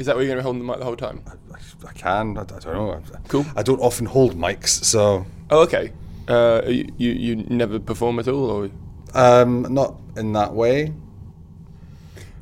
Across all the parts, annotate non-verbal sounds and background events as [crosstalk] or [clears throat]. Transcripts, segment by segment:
Is that where you're going to hold the mic the whole time? I can. I, I don't know. Cool. I don't often hold mics, so Oh, okay. Uh, you, you you never perform at all, or um, not in that way.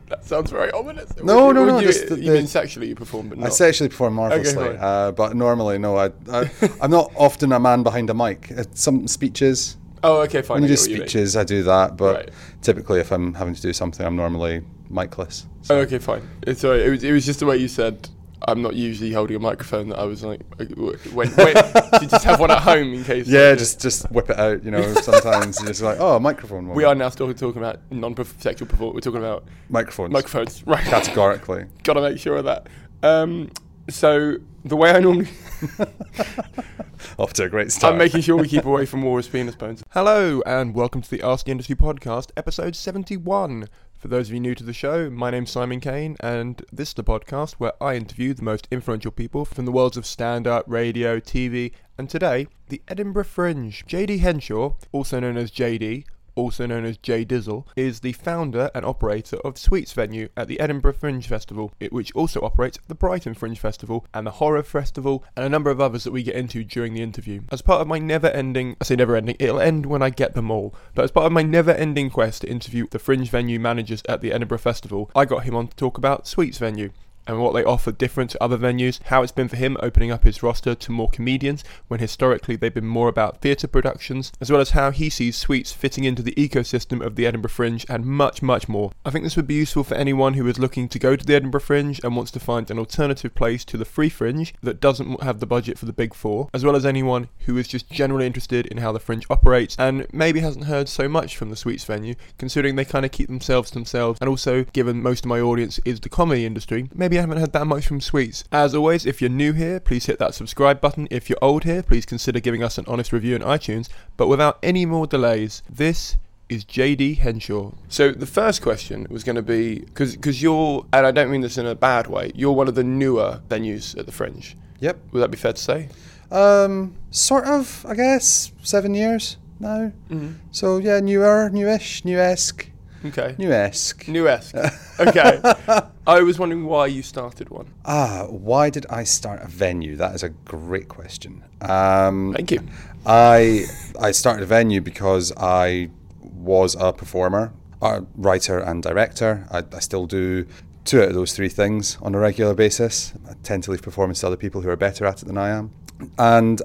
that sounds very ominous. No, no, no, You, just the- you mean sexually you perform, but I not. sexually perform marvelously, fine. uh, but normally, no. I, I [laughs] I'm not often a man behind a mic. Uh, Some speeches. oh, okay, fine. When I you do get what you mean. speeches, I do that, but Right. typically, if I'm having to do something, I'm normally micless. Oh, okay, fine. It's sorry. It was it was just the way you said. I'm not usually holding a microphone. That I was like, when, when you just have one at home in case. Yeah, like, just just whip it out. You know, sometimes you're just like, oh, a microphone. We are now still talking about non-sexual performance. We're talking about microphones. microphones, [laughs] right? Categorically. Got to make sure of that. Um, so the way I normally [laughs] Off to a great start. I'm making sure we keep away from [laughs] Walrus penis bones. Hello, and welcome to the Ask the Industry podcast, episode 71. For those of you new to the show, my name's Simon Kane, and this is the podcast where I interview the most influential people from the worlds of stand up, radio, TV, and today, the Edinburgh Fringe. JD Henshaw, also known as JD, also known as Jay Dizzle, is the founder and operator of Sweets Venue at the Edinburgh Fringe Festival, which also operates the Brighton Fringe Festival and the Horror Festival, and a number of others that we get into during the interview. As part of my never ending, I say never ending, it'll end when I get them all, but as part of my never ending quest to interview the Fringe Venue managers at the Edinburgh Festival, I got him on to talk about Sweets Venue and what they offer different to other venues, how it's been for him opening up his roster to more comedians when historically they've been more about theatre productions, as well as how he sees Sweets fitting into the ecosystem of the Edinburgh Fringe and much, much more. I think this would be useful for anyone who is looking to go to the Edinburgh Fringe and wants to find an alternative place to the free fringe that doesn't have the budget for the big four, as well as anyone who is just generally interested in how the fringe operates and maybe hasn't heard so much from the Sweets venue, considering they kind of keep themselves to themselves, and also given most of my audience is the comedy industry, maybe I haven't heard that much from Sweets. As always, if you're new here, please hit that subscribe button. If you're old here, please consider giving us an honest review on iTunes. But without any more delays, this is JD Henshaw. So the first question was going to be because you're, and I don't mean this in a bad way, you're one of the newer venues at the Fringe. Yep. Would that be fair to say? Um, sort of, I guess. Seven years now. Mm-hmm. So yeah, newer, newish, new-esque, Okay. new-esque. New-esque. [laughs] okay. I was wondering why you started one. Ah, why did I start a venue? That is a great question. Um, Thank you. I I started a venue because I was a performer, a writer, and director. I, I still do two out of those three things on a regular basis. I tend to leave performance to other people who are better at it than I am, and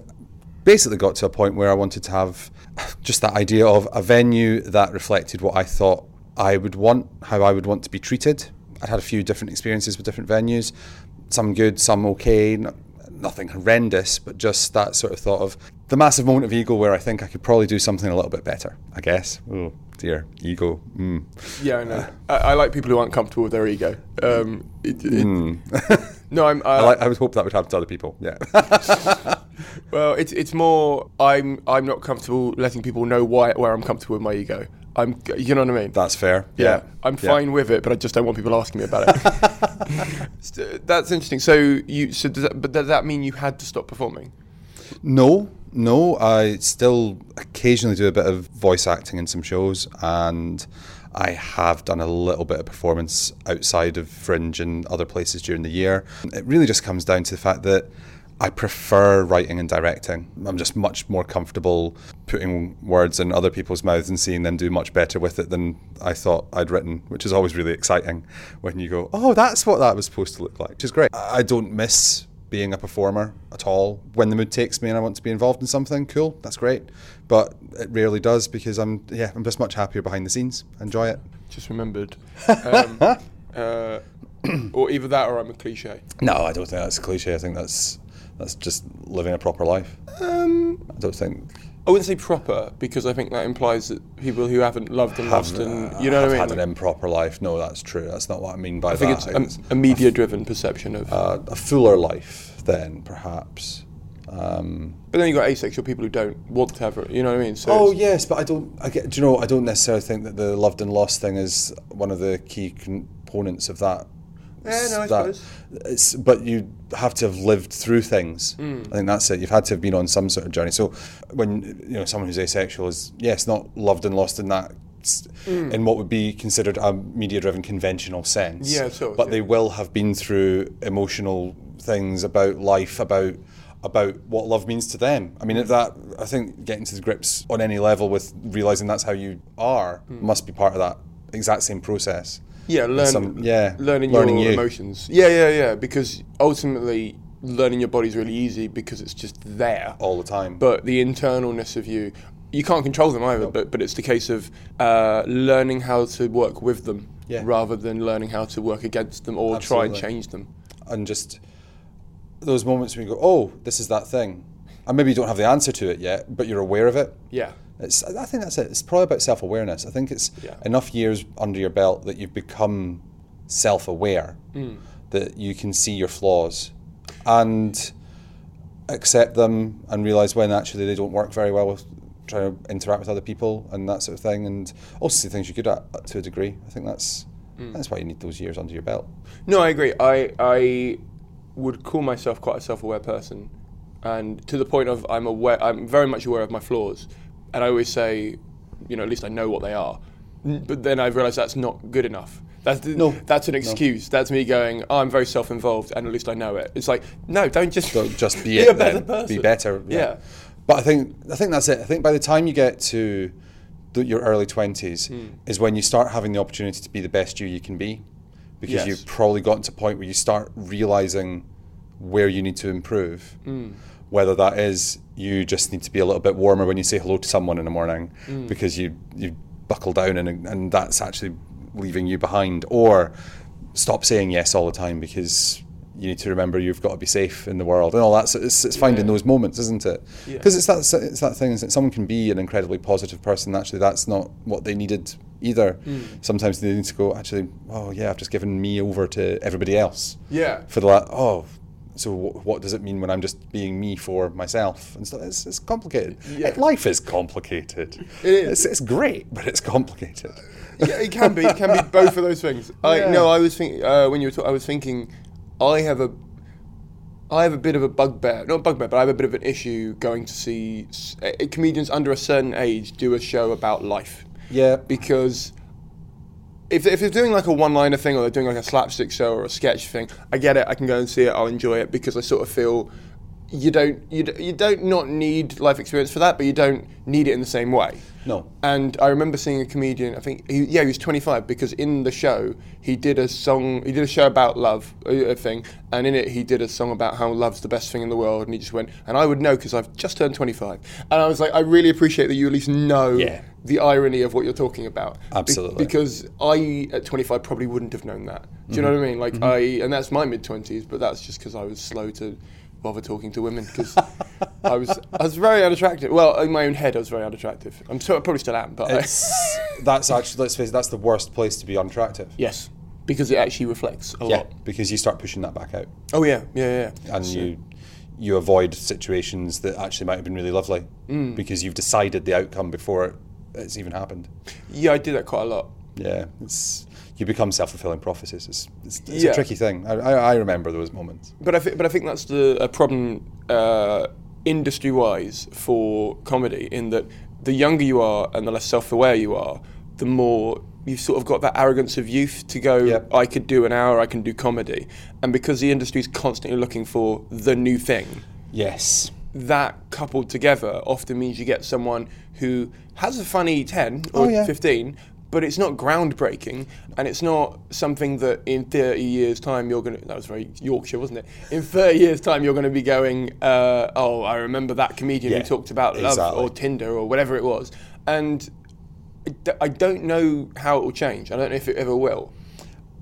basically got to a point where I wanted to have just that idea of a venue that reflected what I thought I would want, how I would want to be treated. I'd had a few different experiences with different venues, some good, some okay, nothing horrendous, but just that sort of thought of the massive moment of ego where I think I could probably do something a little bit better, I guess. Oh dear, ego. Mm. Yeah, I know. I, I like people who aren't comfortable with their ego. Um, it, it- [laughs] no, I'm. [laughs] I, Uh, like, I would hope that would happen to other people. Yeah. [laughs] well, it's it's more. I'm I'm not comfortable letting people know why where I'm comfortable with my ego. I'm. You know what I mean? That's fair. yeah, Yeah. I'm Yeah. fine with it, but I just don't want people asking me about it. [laughs] So, That's interesting. So you. So does that, but does that mean you had to stop performing? No, no. I still occasionally do a bit of voice acting in some shows, and I have done a little bit of performance outside of Fringe and other places during the year. It really just comes down to the fact that I prefer writing and directing. I'm just much more comfortable putting words in other people's mouths and seeing them do much better with it than I thought I'd written, which is always really exciting when you go, oh, that's what that was supposed to look like, which is great. I don't miss being a performer at all. When the mood takes me and I want to be involved in something, cool, that's great. But it rarely does because I'm yeah, I'm just much happier behind the scenes. Enjoy it. Just remembered. Um, [laughs] uh, [clears throat] or either that or I'm a cliche. No, I don't think that's a cliche. I think that's that's just living a proper life. Um, I don't think I wouldn't say proper because I think that implies that people who haven't loved and lost and you know what I mean. had an improper life. No, that's true. That's not what I mean by I think that. it's a, a media-driven perception of. uh, a fuller life then, perhaps. Um, but then you've got asexual people who don't want to have it. You know what I mean? So oh yes, but I don't. I get. Do you know? I don't necessarily think that the loved and lost thing is one of the key components of that. Yeah, no, I that, suppose. It's, but you have to have lived through things. Hmm. I think that's it. You've had to have been on some sort of journey. So when you know someone who's asexual is yes, not loved and lost in that. s- mm. In what would be considered a media-driven conventional sense. Yeah, of, but yeah. they will have been through emotional things about life, about about what love means to them. I mean, mm. if that I think getting to the grips on any level with realizing that's how you are mm. must be part of that exact same process. Yeah, learn, some- yeah, learning, learning your you. emotions. Yeah, yeah, yeah. Because ultimately, learning your body's really easy because it's just there. all the time. But the internalness of you, you can't control them either. But but it's the case of uh, learning how to work with them Yeah. rather than learning how to work against them or try and change them. and just those moments when you go, oh, this is that thing, and maybe you don't have the answer to it yet, but you're aware of it. Yeah. It's, I think that's it. It's probably about self awareness. I think it's Yeah. enough years under your belt that you've become self aware, Hmm. that you can see your flaws and accept them and realize when actually they don't work very well with trying to interact with other people and that sort of thing, and also see things you're good at to a degree. I think that's Hmm. that's why you need those years under your belt. No, I agree. I I would call myself quite a self-aware person, and to the point of I'm aware. I'm very much aware of my flaws, and I always say, you know, at least I know what they are. But then I realise that's not good enough. That's No, that's an excuse. That's me going, oh, I'm very self-involved, and at least I know it. It's like, no, don't just Don't just [laughs] be be it a better then. person. Be better. Yeah. But I think I think that's it. I think by the time you get to the, your early twenties Hmm. is when you start having the opportunity to be the best you you can be, because Yes. you've probably gotten to a point where you start realizing where you need to improve. Hmm. Whether that is you just need to be a little bit warmer when you say hello to someone in the morning Hmm. because you you buckle down and and that's actually leaving you behind, or stop saying yes all the time because you need to remember you've got to be safe in the world and all that. So it's, it's finding those moments, isn't it? Yeah. Because it's that it's that thing that someone can be an incredibly positive person. Actually, that's not what they needed either. Hmm. Sometimes they need to go. Actually, oh yeah, I've just given me over to everybody else. Yeah. For the la- oh. So what does it mean when I'm just being me for myself and stuff? It's, it's complicated. Yeah. Life is complicated. It is. It's, it's great, but it's complicated. yeah, it can be. It can be [laughs] both of those things. I Yeah. no, I was thinking uh, when you were. talking, I was thinking, I have a, I have a bit of a bugbear. Not a bugbear, but I have a bit of an issue going to see s- uh, comedians under a certain age do a show about life Yeah. because. If, if they're doing like a one-liner thing or they're doing like a slapstick show or a sketch thing, I get it. I can go and see it. I'll enjoy it because I sort of feel you don't you, d- you don't not need life experience for that, but you don't need it in the same way. No. And I remember seeing a comedian. I think, he, yeah, he was 25 because in the show he did a song. He did a show about love, a, a thing, and in it he did a song about how love's the best thing in the world. And he just went, and I would know because I've just turned 25. And I was like, I really appreciate that you at least know Yeah. The irony of what you're talking about. Be- Absolutely. because I at 25 probably wouldn't have known that. Do you know what I mean? Like I, and that's my mid 20s, but that's just because I was slow to bother talking to women because [laughs] I was I was very unattractive. Well, in my own head, I was very unattractive. I'm so, I probably still am, but I- that's actually let's face it, that's the worst place to be unattractive. yes, because it actually reflects a Yeah, lot. because you start pushing that back out, Oh yeah, yeah, yeah. and So- you you avoid situations that actually might have been really lovely Mm. because you've decided the outcome before it, it's even happened. yeah, I do that quite a lot. Yeah, it's you become self fulfilling prophecies. It's, it's, it's Yeah. a tricky thing. I, I, I remember those moments. But I think, but I think that's the a problem uh, industry-wise for comedy in that the younger you are and the less self-aware you are, the more you've sort of got that arrogance of youth to go, Yep. I could do an hour, I can do comedy. And because the industry's constantly looking for the new thing, Yes. That coupled together often means you get someone who has a funny 10 or Oh, yeah. 15 but it's not groundbreaking and it's not something that in 30 years time you're going to that was very yorkshire wasn't it in 30 years time you're going to be going uh, oh i remember that comedian Yeah, who talked about love exactly. or tinder or whatever it was and i don't know how it will change i don't know if it ever will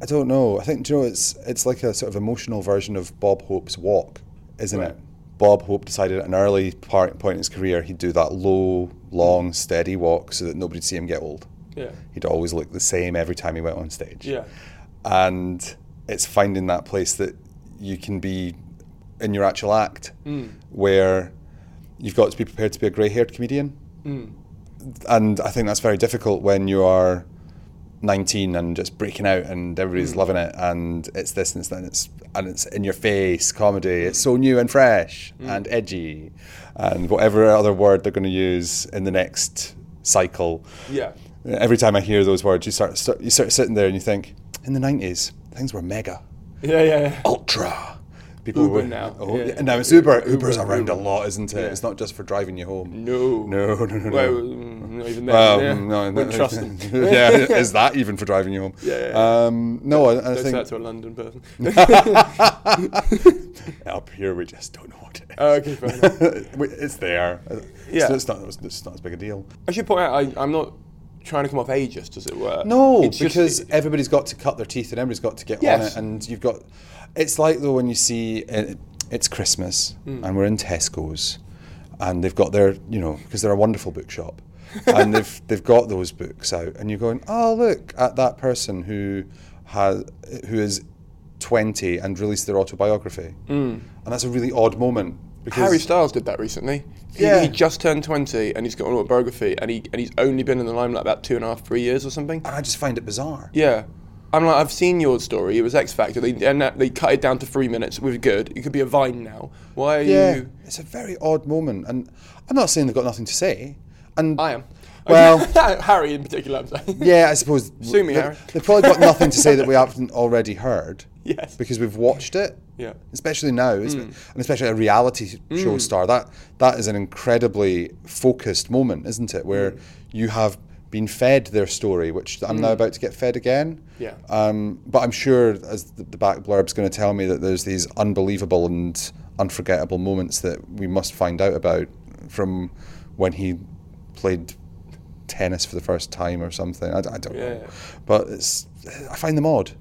I don't know. I think you know it's it's like a sort of emotional version of Bob Hope's walk, isn't Right. it? Bob Hope decided at an early part, point in his career he'd do that low, long, steady walk so that nobody'd see him get old. yeah He'd always look the same every time he went on stage. yeah And it's finding that place that you can be in your actual act mm. where you've got to be prepared to be a grey haired comedian. Mm. And I think that's very difficult when you are 19 and just breaking out and everybody's hmm. loving it and it's this and it's that and it's, and it's in your face comedy. It's so new and fresh hmm. and edgy and whatever other word they're going to use in the next cycle. yeah Every time I hear those words, you start, start you start sitting there and you think, in the nineties, things were mega, yeah yeah, yeah. ultra. People Uber now. [laughs] Oh, Yeah. yeah. now it's Uber. Uber, Uber's around Uber. a lot, isn't it? Yeah. It's not just for driving you home. no No, no, no, no. well, mm, not even then. Well, yeah. no, Wouldn't trust them. [laughs] yeah, [laughs] is that even for driving you home? Yeah, yeah, yeah. Um, no, I, I Don't think that to a London person. up here we just don't know what it is. Oh, okay, fair enough. It's there. Yeah. So it's not. It's not as big a deal. I should point out, I, I'm not trying to come off ageist, as it were. No, It's just- because everybody's got to cut their teeth and everybody's got to get on it, and you've got. It's like though when you see uh, it's Christmas Hmm. and we're in Tesco's, and they've got their you know because they're a wonderful bookshop, [laughs] and they've they've got those books out, and you're going, oh look at that person who has who is twenty and released their autobiography, and that's a really odd moment because. Harry Styles did that recently. He, Yeah. he just turned 20 and he's got an autobiography and, he, and he's only been in the limelight about two and a half, three years or something. and I just find it bizarre. Yeah. I'm like, I've seen your story. It was X Factor. They, and that- they cut it down to three minutes. Was good. It could be a Vine now. Why are Yeah, you. it's a very odd moment, and I'm not saying they've got nothing to say. And I am. Well- [laughs] Harry in particular, I'm saying. Yeah, I suppose. Sue me, they, Harry. They've probably got nothing to say that we haven't already heard. Yes. Because we've watched it. Yeah. Especially now, Hmm. and especially a reality show star. That that is an incredibly focused moment, isn't it? Where you have been fed their story, which I'm now about to get fed again. Yeah. Um, but I'm sure, as the, the back blurb's going to tell me, that there's these unbelievable and unforgettable moments that we must find out about from when he played tennis for the first time or something. I, I don't Yeah. know, but it's I find them odd.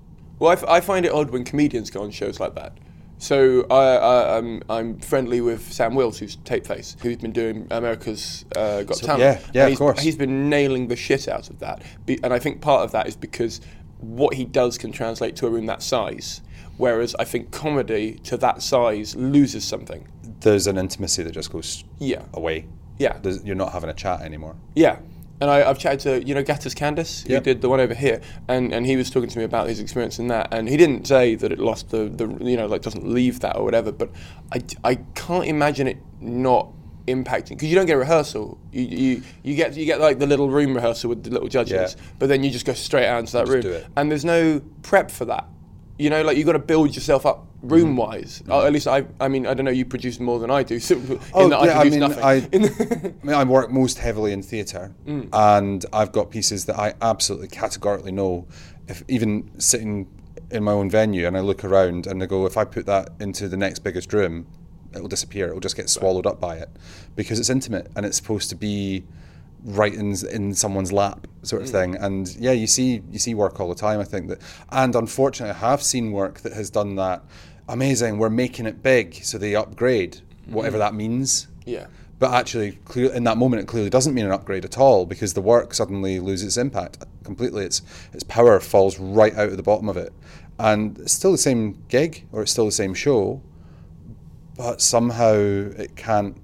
Well, I, f- I find it odd when comedians go on shows like that. So I, I, I'm, I'm friendly with Sam Wills, who's Tapeface, who's been doing America's uh, Got So- Talent. yeah, yeah, of course. He's been nailing the shit out of that, Be, and I think part of that is because what he does can translate to a room that size, whereas I think comedy to that size loses something. There's an intimacy that just goes Yeah. away. Yeah. There's, you're not having a chat anymore. Yeah. And I, I've chatted to, you know, Gattis Candice, who Yep. did the one over here, and, and he was talking to me about his experience in that. And he didn't say that it lost the, the you know, like doesn't leave that or whatever, but I, I can't imagine it not impacting because you don't get a rehearsal. You, you you get you get like the little room rehearsal with the little judges, Yeah. but then you just go straight out into that Just room, and there's no prep for that. You know, like you got to build yourself up Mm-hmm. room wise. Or at least I, I mean, I don't know. You produce more than I do. [laughs] So in Oh, that yeah, I I mean, nothing. I, [laughs] I, mean, I work most heavily in theatre, Mm. and I've got pieces that I absolutely categorically know. If even sitting in my own venue and I look around and I go, if I put that into the next biggest room, it'll disappear. It'll just get swallowed up by it because it's intimate and it's supposed to be right in in someone's lap sort of Mm. thing. And yeah, you see you see work all the time. I think that, and unfortunately, I have seen work that has done that. Amazing, we're making it big, so they upgrade whatever that means. yeah. But actually, clear, in that moment, it clearly doesn't mean an upgrade at all because the work suddenly loses its impact completely. Its its power falls right out of the bottom of it, and it's still the same gig or it's still the same show, but somehow it can't.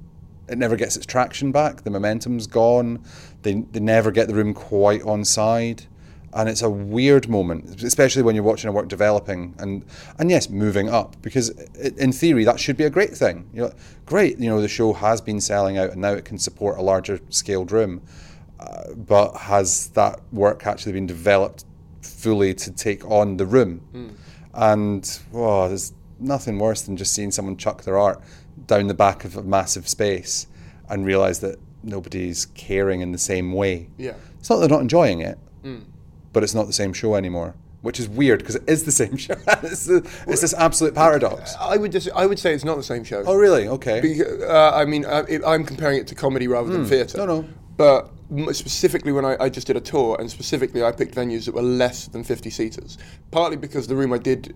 It never gets its traction back. The momentum's gone. They they never get the room quite on side. And it's a weird moment, especially when you're watching a work developing and, and yes, moving up, because in theory that should be a great thing. You know, great, you know, the show has been selling out and now it can support a larger scaled room. uh, but has that work actually been developed fully to take on the room? Hmm. And oh, there's nothing worse than just seeing someone chuck their art down the back of a massive space and realise that nobody's caring in the same way. Yeah. It's not that they're not enjoying it, Hmm. but it's not the same show anymore, which is weird because it is the same [laughs] show. it's, the, it's this absolute paradox. I would just, I would say it's not the same show. Oh, really? Okay. Because, uh, I mean, uh, it, I'm comparing it to comedy rather than theatre. Hmm. No, no. But specifically, when I, I just did a tour, and specifically, I picked venues that were less than 50 seaters. Partly because the room I did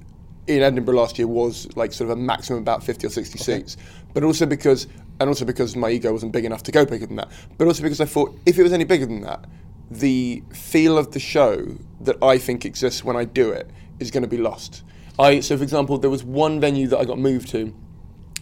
in Edinburgh last year was like sort of a maximum about 50 or 60 seats, but also because, and also because my ego wasn't big enough to go bigger than that. But also because I thought if it was any bigger than that, the feel of the show that I think exists when I do it is going to be lost. I so for example, there was one venue that I got moved to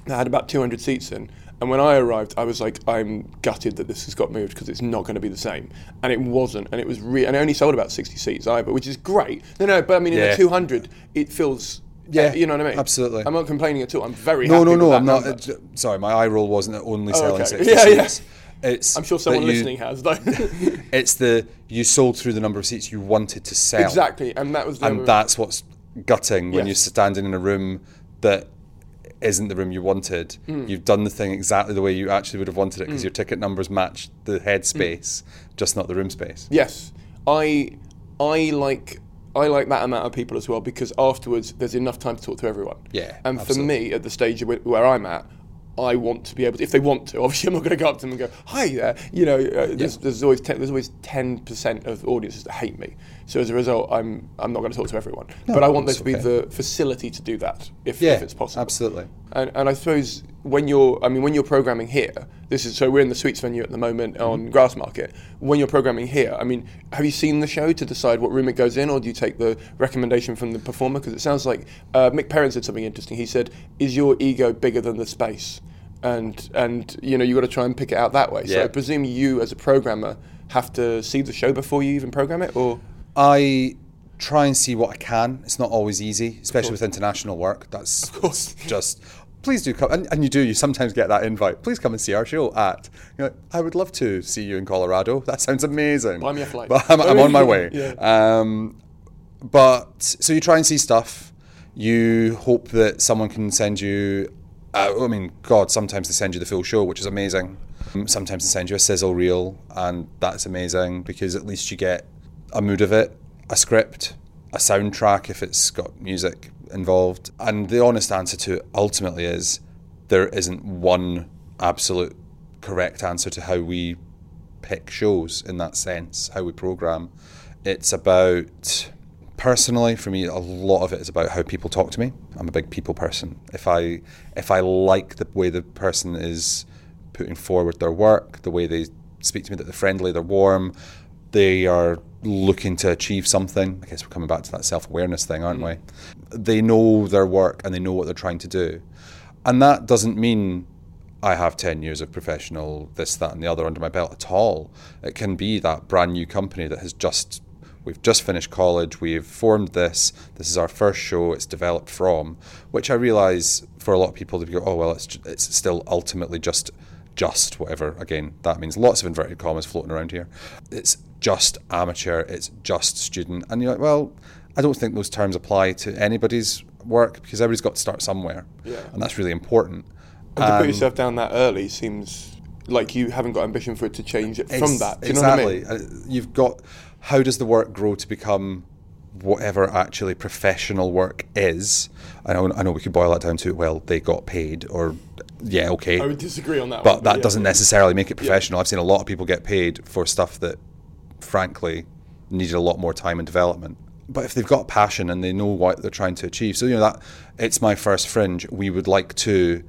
that had about 200 seats in. And when I arrived, I was like, I'm gutted that this has got moved because it's not going to be the same. And it wasn't. And it was re- and I only sold about 60 seats either, which is great. No, no, but I mean, in the 200, it feels. Yeah, you know what I mean? absolutely. I'm not complaining at all. I'm very no, happy no, no. I'm not. uh, sorry, my eye roll wasn't only selling [laughs] okay. 60 Yeah, yeah. It's I'm sure someone you- listening has, though. [laughs] It's the you sold through the number of seats you wanted to sell. exactly. And that was the And that's what's gutting when you're standing in a room that isn't the room you wanted. Hmm. You've done the thing exactly the way you actually would have wanted it because your ticket numbers match the head Hmm. space, just not the room space. Yes, I I like I like that amount of people as well because afterwards there's enough time to talk to everyone. Yeah, and absolutely. for me at the stage where, I'm at. I want to be able to, if they want to. [laughs] Obviously, I'm not going to go up to them and go, "Hi there." You know, uh, there's, there's always ten, there's always ten percent of audiences that hate me. So as a result, I'm I'm not going to talk to everyone. but I want there to be okay. the facility to do that if, Yeah, if it's possible. absolutely. And, and I suppose when you're, I mean, when you're programming here, this is so we're in the Sweets venue at the moment Mm-hmm. on Grassmarket. When you're programming here, I mean, have you seen the show to decide what room it goes in, or do you take the recommendation from the performer? Because it sounds like uh, Mick Perrin said something interesting. He said, "Is your ego bigger than the space?" And and you know you got to try and pick it out that way. So I presume you as a programmer have to see the show before you even program it, or I try and see what I can. It's not always easy, especially with international work. That's of course. just please do come, and, and you do. You sometimes get that invite. Please come and see our show at. You know, I would love to see you in Colorado. That sounds amazing. Buy me a flight. But I'm, I'm on my way. [laughs] Yeah. Um, but so you try and see stuff. You hope that someone can send you. Uh, I mean, God, sometimes they send you the full show, which is amazing. Sometimes they send you a sizzle reel, and that's amazing because at least you get a mood of it, a script, a soundtrack if it's got music involved. And the honest answer to it ultimately is there isn't one absolute correct answer to how we pick shows in that sense, how we program. It's about personally for me a lot of it is about how people talk to me. I'm a big people person. If I if I like the way the person is putting forward their work, the way they speak to me, that they're friendly, they're warm, they are looking to achieve something. I guess we're coming back to that self awareness thing, aren't mm-hmm. we? They know their work and they know what they're trying to do. And that doesn't mean I have 10 years of professional this, that, and the other under my belt at all. It can be that brand new company that has just, we've just finished college, we've formed this, this is our first show, it's developed from, which I realise for a lot of people, they go, oh, well, it's, it's still ultimately just, just whatever. Again, that means lots of inverted commas floating around here. It's just amateur, it's just student. And you're like, well, I don't think those terms apply to anybody's work because everybody's got to start somewhere. Yeah. And that's really important. and to put Um, yourself down that early seems like you haven't got ambition for it to change it from that. You know what I mean? exactly. Uh, You've got how does the work grow to become whatever actually professional work is? I know, I know we could boil that down to well, they got paid, or yeah, okay, I would disagree on that. but one, that yeah. doesn't necessarily make it professional. I've seen a lot of people get paid for stuff that, frankly, needed a lot more time and development. But if they've got passion and they know what they're trying to achieve, so you know that it's my first fringe. We would like to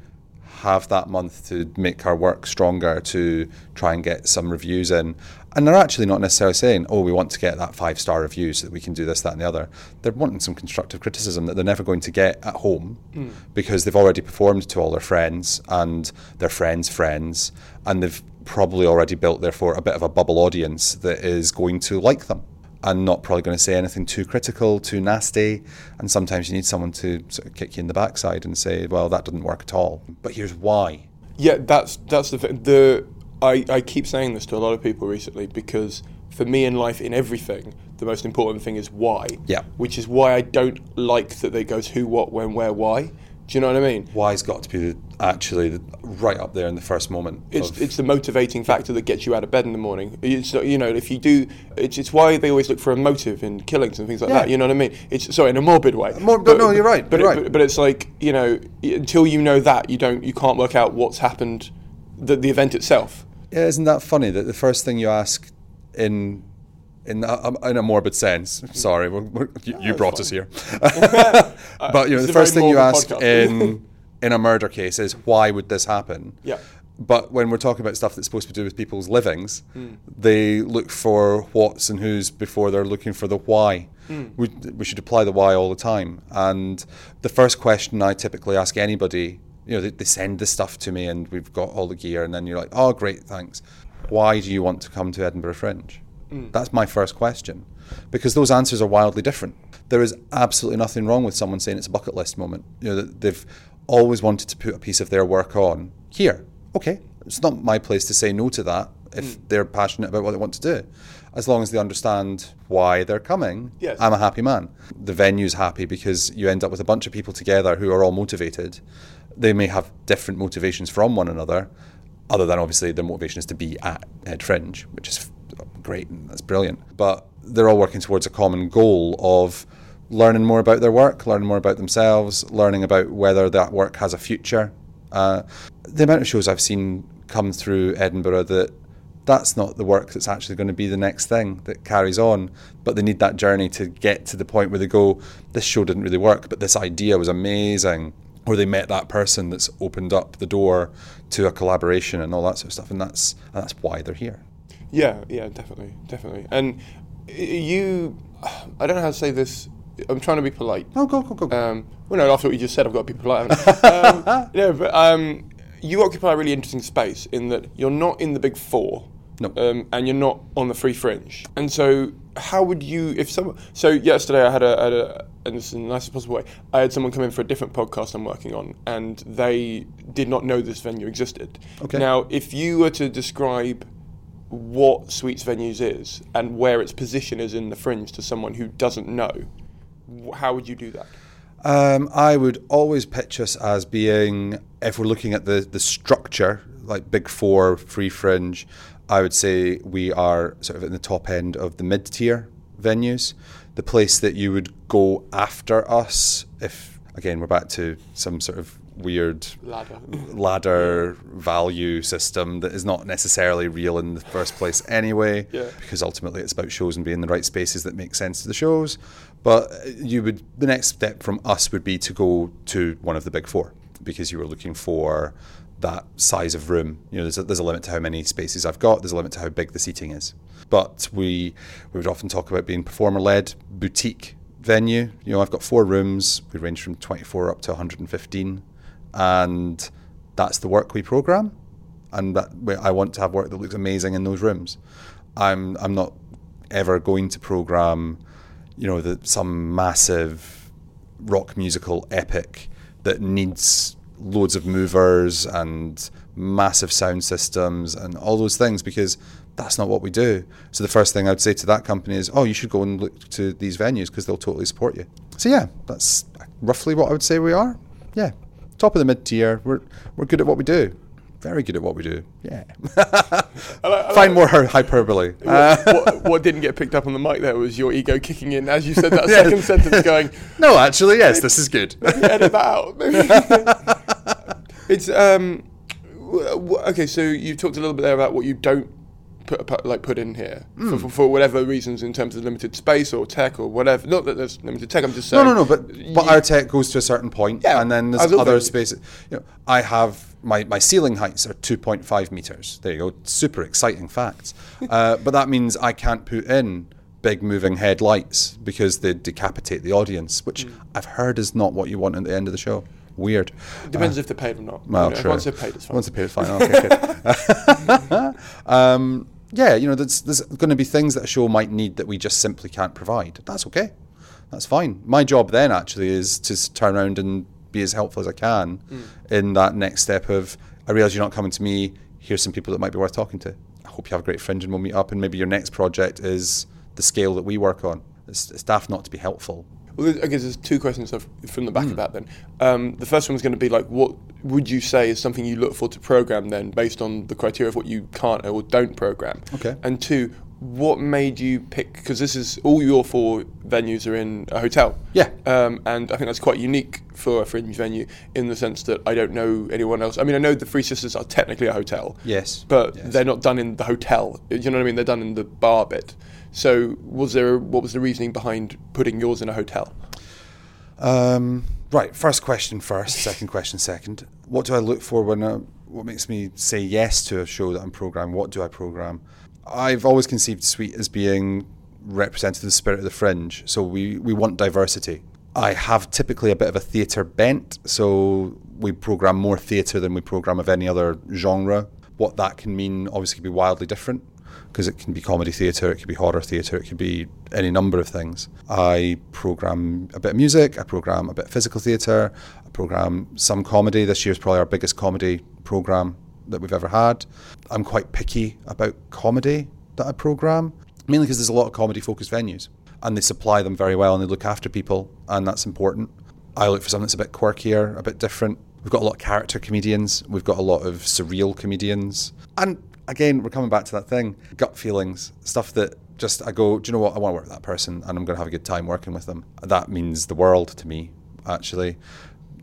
have that month to make our work stronger, to try and get some reviews in. And they're actually not necessarily saying, oh, we want to get that five star review so that we can do this, that, and the other. They're wanting some constructive criticism that they're never going to get at home mm. because they've already performed to all their friends and their friends' friends, and they've probably already built, therefore, a bit of a bubble audience that is going to like them and not probably going to say anything too critical, too nasty. And sometimes you need someone to sort of kick you in the backside and say, well, that didn't work at all. But here's why. Yeah, that's that's the thing. The I, I keep saying this to a lot of people recently because for me in life, in everything, the most important thing is why. Yeah. Which is why I don't like that they goes who, what, when, where, why. Do you know what I mean? Why's got to be actually right up there in the first moment. It's, of- it's the motivating factor that gets you out of bed in the morning. It's you know if you do, it's, it's why they always look for a motive in killings and things like Yeah. that. You know what I mean? It's sorry in a morbid way. Mor- no, no, you're right, But, you're it- right. but but it's like you know until you know that you don't you can't work out what's happened, the the event itself. Yeah, isn't that funny that the first thing you ask in in a, in a morbid sense? Sorry, we're, we're, you, you brought us here. [laughs] but you know, the first thing you ask in [laughs] in a murder case is why would this happen? Yeah. But when we're talking about stuff that's supposed to do with people's livings, Hmm. they look for what's and who's before they're looking for the why. Hmm. We, we should apply the why all the time. And the first question I typically ask anybody, you know, they, they send the stuff to me and we've got all the gear, and then you're like, oh, great, thanks. Why do you want to come to Edinburgh Fringe? Mm. That's my first question. Because those answers are wildly different. There is absolutely nothing wrong with someone saying it's a bucket list moment. You know, they've always wanted to put a piece of their work on here. Okay, it's not my place to say no to that if mm. they're passionate about what they want to do. As long as they understand why they're coming, Yes. I'm a happy man. The venue's happy because you end up with a bunch of people together who are all motivated. They may have different motivations from one another, other than obviously their motivation is to be at Ed Fringe, which is great and that's brilliant. But they're all working towards a common goal of learning more about their work, learning more about themselves, learning about whether that work has a future. Uh, the amount of shows I've seen come through Edinburgh that that's not the work that's actually going to be the next thing that carries on. But they need that journey to get to the point where they go, this show didn't really work, but this idea was amazing. Or they met that person that's opened up the door to a collaboration and all that sort of stuff. And that's, and that's why they're here. Yeah, yeah, definitely, definitely. And you, I don't know how to say this. I'm trying to be polite. Oh, go, go, go. go. Um, well, no, after what you just said, I've got to be polite. [laughs] um, no, but um, you occupy a really interesting space in that you're not in the big four, No. um, and you're not on the free fringe. And so, how would you, if someone? So yesterday, I had a, had a and this is the nicest possible way. I had someone come in for a different podcast I'm working on, and they did not know this venue existed. Okay. Now, if you were to describe what Sweets Venues is and where its position is in the fringe to someone who doesn't know, how would you do that? Um, I would always pitch us as being, if we're looking at the, the structure, like Big Four, Free Fringe, I would say we are sort of in the top end of the mid tier venues. The place that you would go after us, if, again, we're back to some sort of weird Ladder. ladder value system that is not necessarily real in the first place anyway Yeah. because ultimately it's about shows and being in the right spaces that make sense to the shows but you would the next step from us would be to go to one of the big four because you were looking for that size of room. You know there's a, there's a limit to how many spaces I've got there's a limit to how big the seating is. But we we would often talk about being performer led boutique venue. You know I've got four rooms we range from 24 up to 115 and that's the work we program and that I want to have work that looks amazing in those rooms. I'm I'm not ever going to program you know the, some massive rock musical epic that needs loads of movers and massive sound systems and all those things because that's not what we do. So the first thing I'd say to that company is, oh, you should go and look to these venues because they'll totally support you. So yeah, that's roughly what I would say we are. Yeah, top of the mid tier. We're we're good at what we do. Very good at what we do. Yeah. [laughs] Find more hy- hyperbole. Uh, [laughs] what, [laughs] what, what didn't get picked up on the mic there was your ego kicking in as you said that Yeah. second sentence, going, no, actually, yes, this is good. "Maybe edit that out. it's um, w- w- okay. So you talked a little bit there about what you don't put put- like put in here Hmm. for, for, for whatever reasons in terms of limited space or tech or whatever. Not that there's limited tech. I'm just No, saying. no, no. no. But but you- our tech goes to a certain point, Yeah, and then there's other spaces. You know, I have my my ceiling heights are 2.5 meters. There you go. Super exciting facts. uh, but that means I can't put in big moving headlights because they decapitate the audience, which Hmm. I've heard is not what you want at the end of the show. Weird. depends if they're paid or not. Well, You know, true. Once they're paid, it's fine. Once they're paid, fine. Okay, [laughs] um, yeah, you know, there's, there's going to be things that a show might need that we just simply can't provide. That's okay. That's fine. My job then actually is to turn around and be as helpful as I can Mm. in that next step of I realise you're not coming to me. here's some people that might be worth talking to. I hope you have a great fringe and we'll meet up. And maybe your next project is the scale that we work on. It's, it's daft not to be helpful. Well, I guess there's two questions from the back of that then. Um, the first one is going to be like, what would you say is something you look for to program then, based on the criteria of what you can't or don't program? Okay. And two, what made you pick? Because this is all your four venues are in a hotel. Yeah. Um, and I think that's quite unique for a fringe venue in the sense that I don't know anyone else. I mean, I know the Three Sisters are technically a hotel. Yes. But yes. they're not done in the hotel. You know what I mean? They're done in the bar bit. So, was there what was the reasoning behind putting yours in a hotel? Um, right. First question first. [laughs] Second question second. What do I look for when? I, what makes me say yes to a show that I'm programming? What do I program? I've always conceived Sweet as being representative of the spirit of the fringe. So we we want diversity. I have typically a bit of a theatre bent, so we program more theatre than we program of any other genre. What that can mean obviously can be wildly different because it can be comedy theatre, it could be horror theatre, it could be any number of things. I program a bit of music, I program a bit of physical theatre, I program some comedy. This year's probably our biggest comedy program that we've ever had. I'm quite picky about comedy that I program, mainly because there's a lot of comedy focused venues and they supply them very well and they look after people, and that's important. I look for something that's a bit quirkier, a bit different. We've got a lot of character comedians, we've got a lot of surreal comedians, and again, we're coming back to that thing gut feelings, stuff that just I go, do you know what? I want to work with that person and I'm going to have a good time working with them. That means the world to me, actually.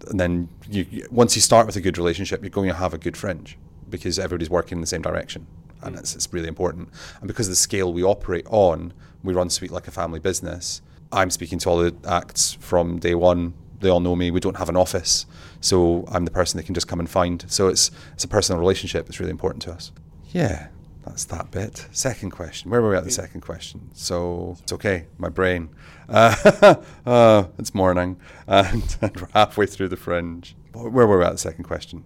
And then you, once you start with a good relationship, you're going to have a good fringe because everybody's working in the same direction. And it's, it's really important. And because of the scale we operate on, we run Sweet like a family business. I'm speaking to all the acts from day one. They all know me. We don't have an office. So I'm the person they can just come and find. So it's, it's a personal relationship It's really important to us. Yeah, that's that bit. Second question. Where were we at the second question? So it's okay, my brain. Uh, [laughs] uh, it's morning, [laughs] and, and, [laughs] we're halfway through the fringe. Where were we at the second question?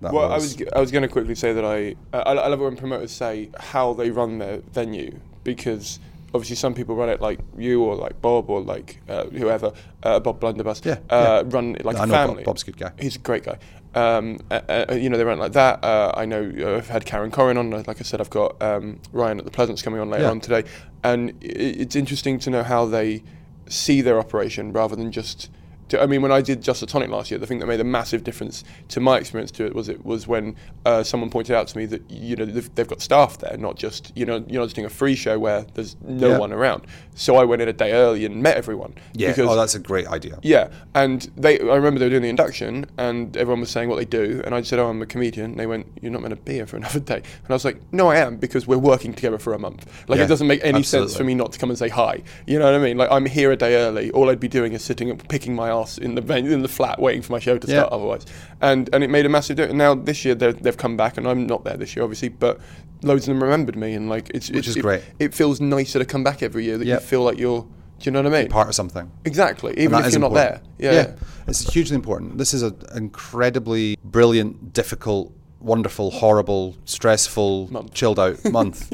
Well, was I was I was going to quickly say that I, I I love when promoters say how they run their venue because obviously some people run it like you or like Bob or like uh, whoever, uh, Bob Blundabus, yeah, uh, yeah. run it like no, a family. Bob, Bob's a good guy. He's a great guy. Um, uh, uh, you know, they run it like that. Uh, I know I've had Karen Koren on. Like I said, I've got um, Ryan at the Pleasance coming on later yeah. on today, and it's interesting to know how they see their operation rather than just I mean, when I did Just a Tonic last year, the thing that made a massive difference to my experience to it was it was when uh, someone pointed out to me that you know they've, they've, got staff there, not just you know you're not just doing a free show where there's no yeah. one around. So I went in a day early and met everyone. Yeah, because, oh, that's a great idea. Yeah, and they I remember they were doing the induction and everyone was saying what they do, and I said, "Oh, I'm a comedian." And they went, "You're not meant to be here for [laughs] another day," and I was like, "No, I am because we're working together for a month. Like yeah, it doesn't make any absolutely. sense for me not to come and say hi. You know what I mean? Like I'm here a day early. All I'd be doing is sitting and picking my ass in the venue." in the flat waiting for my show to Yeah. start otherwise. And and it made a massive difference. Now this year they're- they've come back and I'm not there this year obviously, but loads of them remembered me and like it's Which it's, is it, great. It feels nicer to come back every year that Yep. you feel like you're. Do you know what I mean? Part of something. Exactly. Even if you're not there. important. Yeah. yeah. It's hugely important. This is an incredibly brilliant, difficult, wonderful, horrible, stressful, Month. chilled out [laughs] month.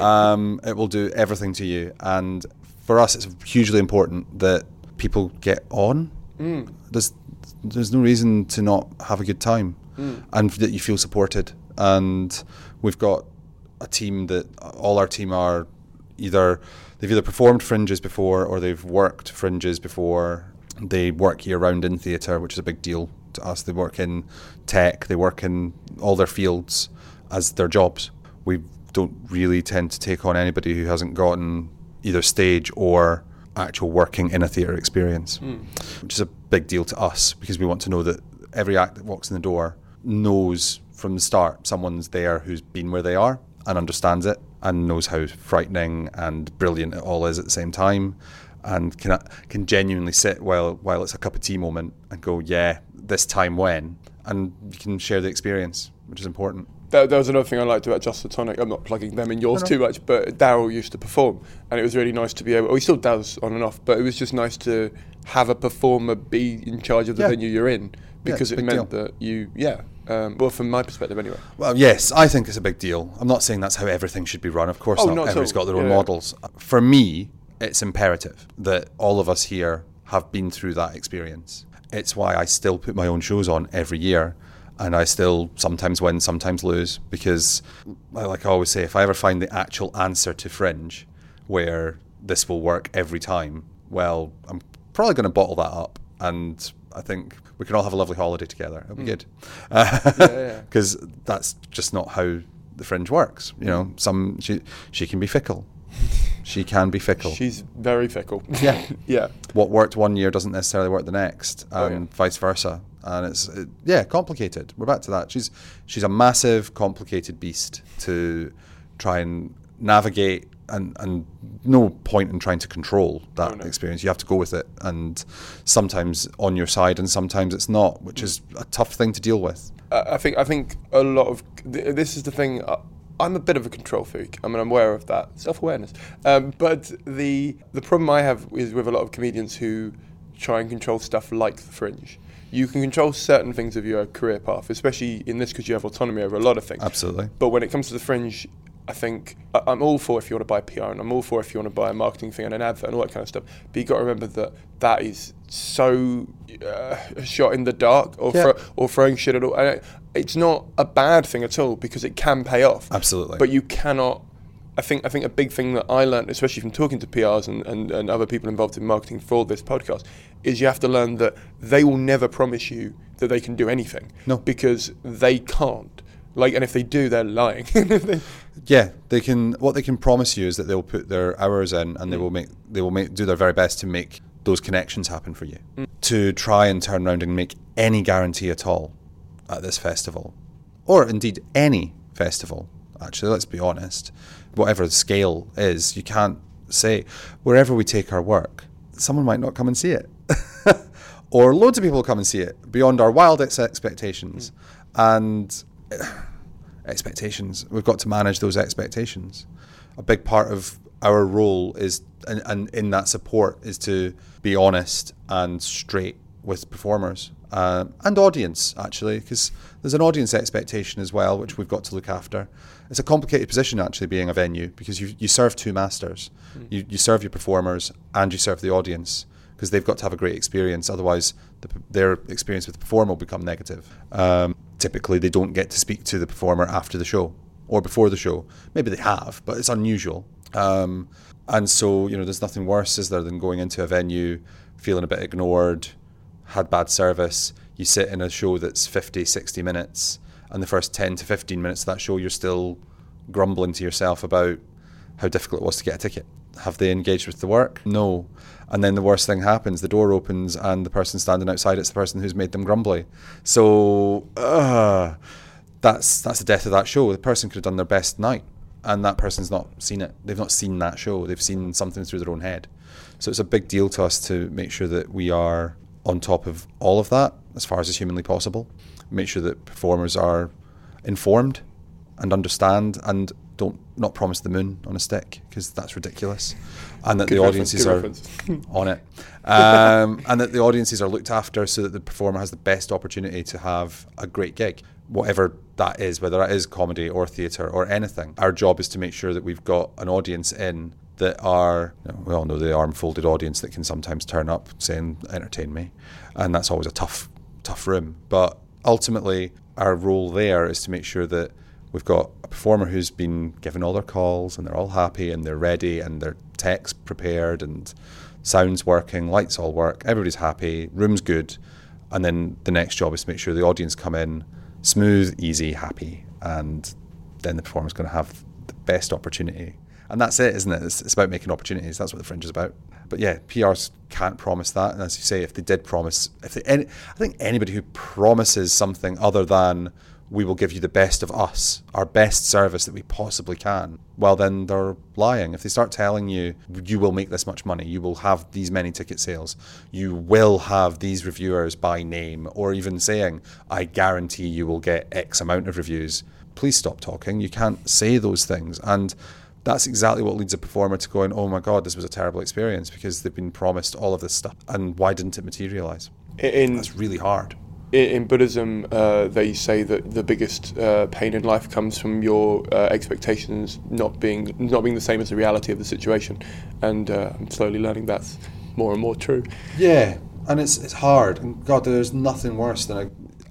um, it will do everything to you. And for us, it's hugely important that people get on. Mm. There's, there's no reason to not have a good time Mm. and that you feel supported. And we've got a team that all our team are either they've either performed fringes before or they've worked fringes before. They work year round in theatre, which is a big deal to us. They work in tech, they work in all their fields as their jobs. We don't really tend to take on anybody who hasn't gotten either stage or actual working in a theatre experience, hmm. which is a big deal to us because we want to know that every act that walks in the door knows from the start someone's there who's been where they are and understands it and knows how frightening and brilliant it all is at the same time and can can genuinely sit while while it's a cup of tea moment and go yeah this time when? And you can share the experience which is important That, that was another thing I liked about Just the Tonic. I'm not plugging them in yours too much, but Darrell used to perform, and it was really nice to be able. Oh, he still does on and off, but it was just nice to have a performer be in charge of the Yeah. venue you're in because a it meant deal. that you, yeah. Um, well, from my perspective, anyway. Well, yes, I think it's a big deal. I'm not saying that's how everything should be run. Of course Oh, not. not all. got their own Yeah. models. For me, it's imperative that all of us here have been through that experience. It's why I still put my own shows on every year. And I still sometimes win, sometimes lose because, like I always say, if I ever find the actual answer to Fringe, where this will work every time, well, I'm probably going to bottle that up, and I think we can all have a lovely holiday together. It'll be hmm. good, [laughs] because that's just not how the Fringe works. You know, hmm. some she she can be fickle. She can be fickle. She's very fickle. Yeah. [laughs] yeah. what worked one year doesn't necessarily work the next, Oh, and yeah. vice versa. And it's it, yeah, complicated. We're back to that. She's she's a massive, complicated beast to try and navigate, and and no point in trying to control that Oh, no. experience. You have to go with it, and sometimes on your side, and sometimes it's not, which is a tough thing to deal with. Uh, I think I think a lot of th- this is the thing. Uh, I'm a bit of a control freak. I mean, I'm aware of that self-awareness. Um, but the the problem I have is with a lot of comedians who try and control stuff like the fringe. You can control certain things of your career path, especially in this because you have autonomy over a lot of things. Absolutely. But when it comes to the fringe, I think I- I'm all for if you want to buy PR and I'm all for if you want to buy a marketing thing and an advert and all that kind of stuff. But you got to remember that that is so uh, a shot in the dark or Yeah. or throwing shit at all. And it's not a bad thing at all because it can pay off. Absolutely. But you cannot. I think I think a big thing that I learned, especially from talking to PRs and, and, and other people involved in marketing for this podcast, is you have to learn that they will never promise you that they can do anything. No. Because they can't. Like, and if they do, they're lying. [laughs] Yeah, they can. What they can promise you is that they'll put their hours in, and they mm. will make they will make do their very best to make those connections happen for you. Mm. To try and turn around and make any guarantee at all at this festival, or indeed any festival. Actually, let's be honest. Whatever the scale is, you can't say wherever we take our work, someone might not come and see it, [laughs] or loads of people come and see it beyond our wildest expectations, and [sighs] expectations. We've got to manage those expectations. A big part of our role is, and, and in that support, is to be honest and straight with performers uh, and audience, actually, because there's an audience expectation as well, which we've got to look after. It's a complicated position, actually, being a venue, because you, you serve two masters. You, you serve your performers and you serve the audience because they've got to have a great experience. Otherwise, the, their experience with the performer will become negative. Um, typically, they don't get to speak to the performer after the show or before the show. Maybe they have, but it's unusual. Um, and so, you know, there's nothing worse, is there, than going into a venue, feeling a bit ignored, had bad service. You sit in a show that's 50, 60 minutes, and the first 10 to 15 minutes of that show, you're still grumbling to yourself about how difficult it was to get a ticket. Have they engaged with the work? No. And then the worst thing happens the door opens, and the person standing outside, it's the person who's made them grumbly. So, uh, that's, that's the death of that show. The person could have done their best night, and that person's not seen it. They've not seen that show. They've seen something through their own head. So, it's a big deal to us to make sure that we are on top of all of that as far as is humanly possible. Make sure that performers are informed and understand and don't not promise the moon on a stick because that's ridiculous, and that Good the audiences are [laughs] on it, [laughs] um, and that the audiences are looked after so that the performer has the best opportunity to have a great gig, whatever that is, whether that is comedy or theatre or anything. Our job is to make sure that we've got an audience in that are, you know, we all know the arm folded audience that can sometimes turn up saying, entertain me. And that's always a tough, tough room. But ultimately, our role there is to make sure that we've got a performer who's been given all their calls and they're all happy and they're ready and their tech's prepared and sound's working, lights all work, everybody's happy, room's good. And then the next job is to make sure the audience come in smooth, easy, happy. And then the performer's going to have the best opportunity. And that's it, isn't it? It's, it's about making opportunities. That's what the fringe is about. But yeah, PRs can't promise that. And as you say, if they did promise, if they, any, I think anybody who promises something other than we will give you the best of us, our best service that we possibly can, well, then they're lying. If they start telling you, you will make this much money, you will have these many ticket sales, you will have these reviewers by name, or even saying, I guarantee you will get X amount of reviews, please stop talking. You can't say those things. And that's exactly what leads a performer to going, oh my God, this was a terrible experience because they've been promised all of this stuff. And why didn't it materialize? in That's really hard. in, Buddhism, uh, they say that the biggest uh, pain in life comes from your uh, expectations not being not being the same as the reality of the situation, and uh, I'm slowly learning that's more and more true. Yeah, and it's it's hard. And God, there's nothing worse than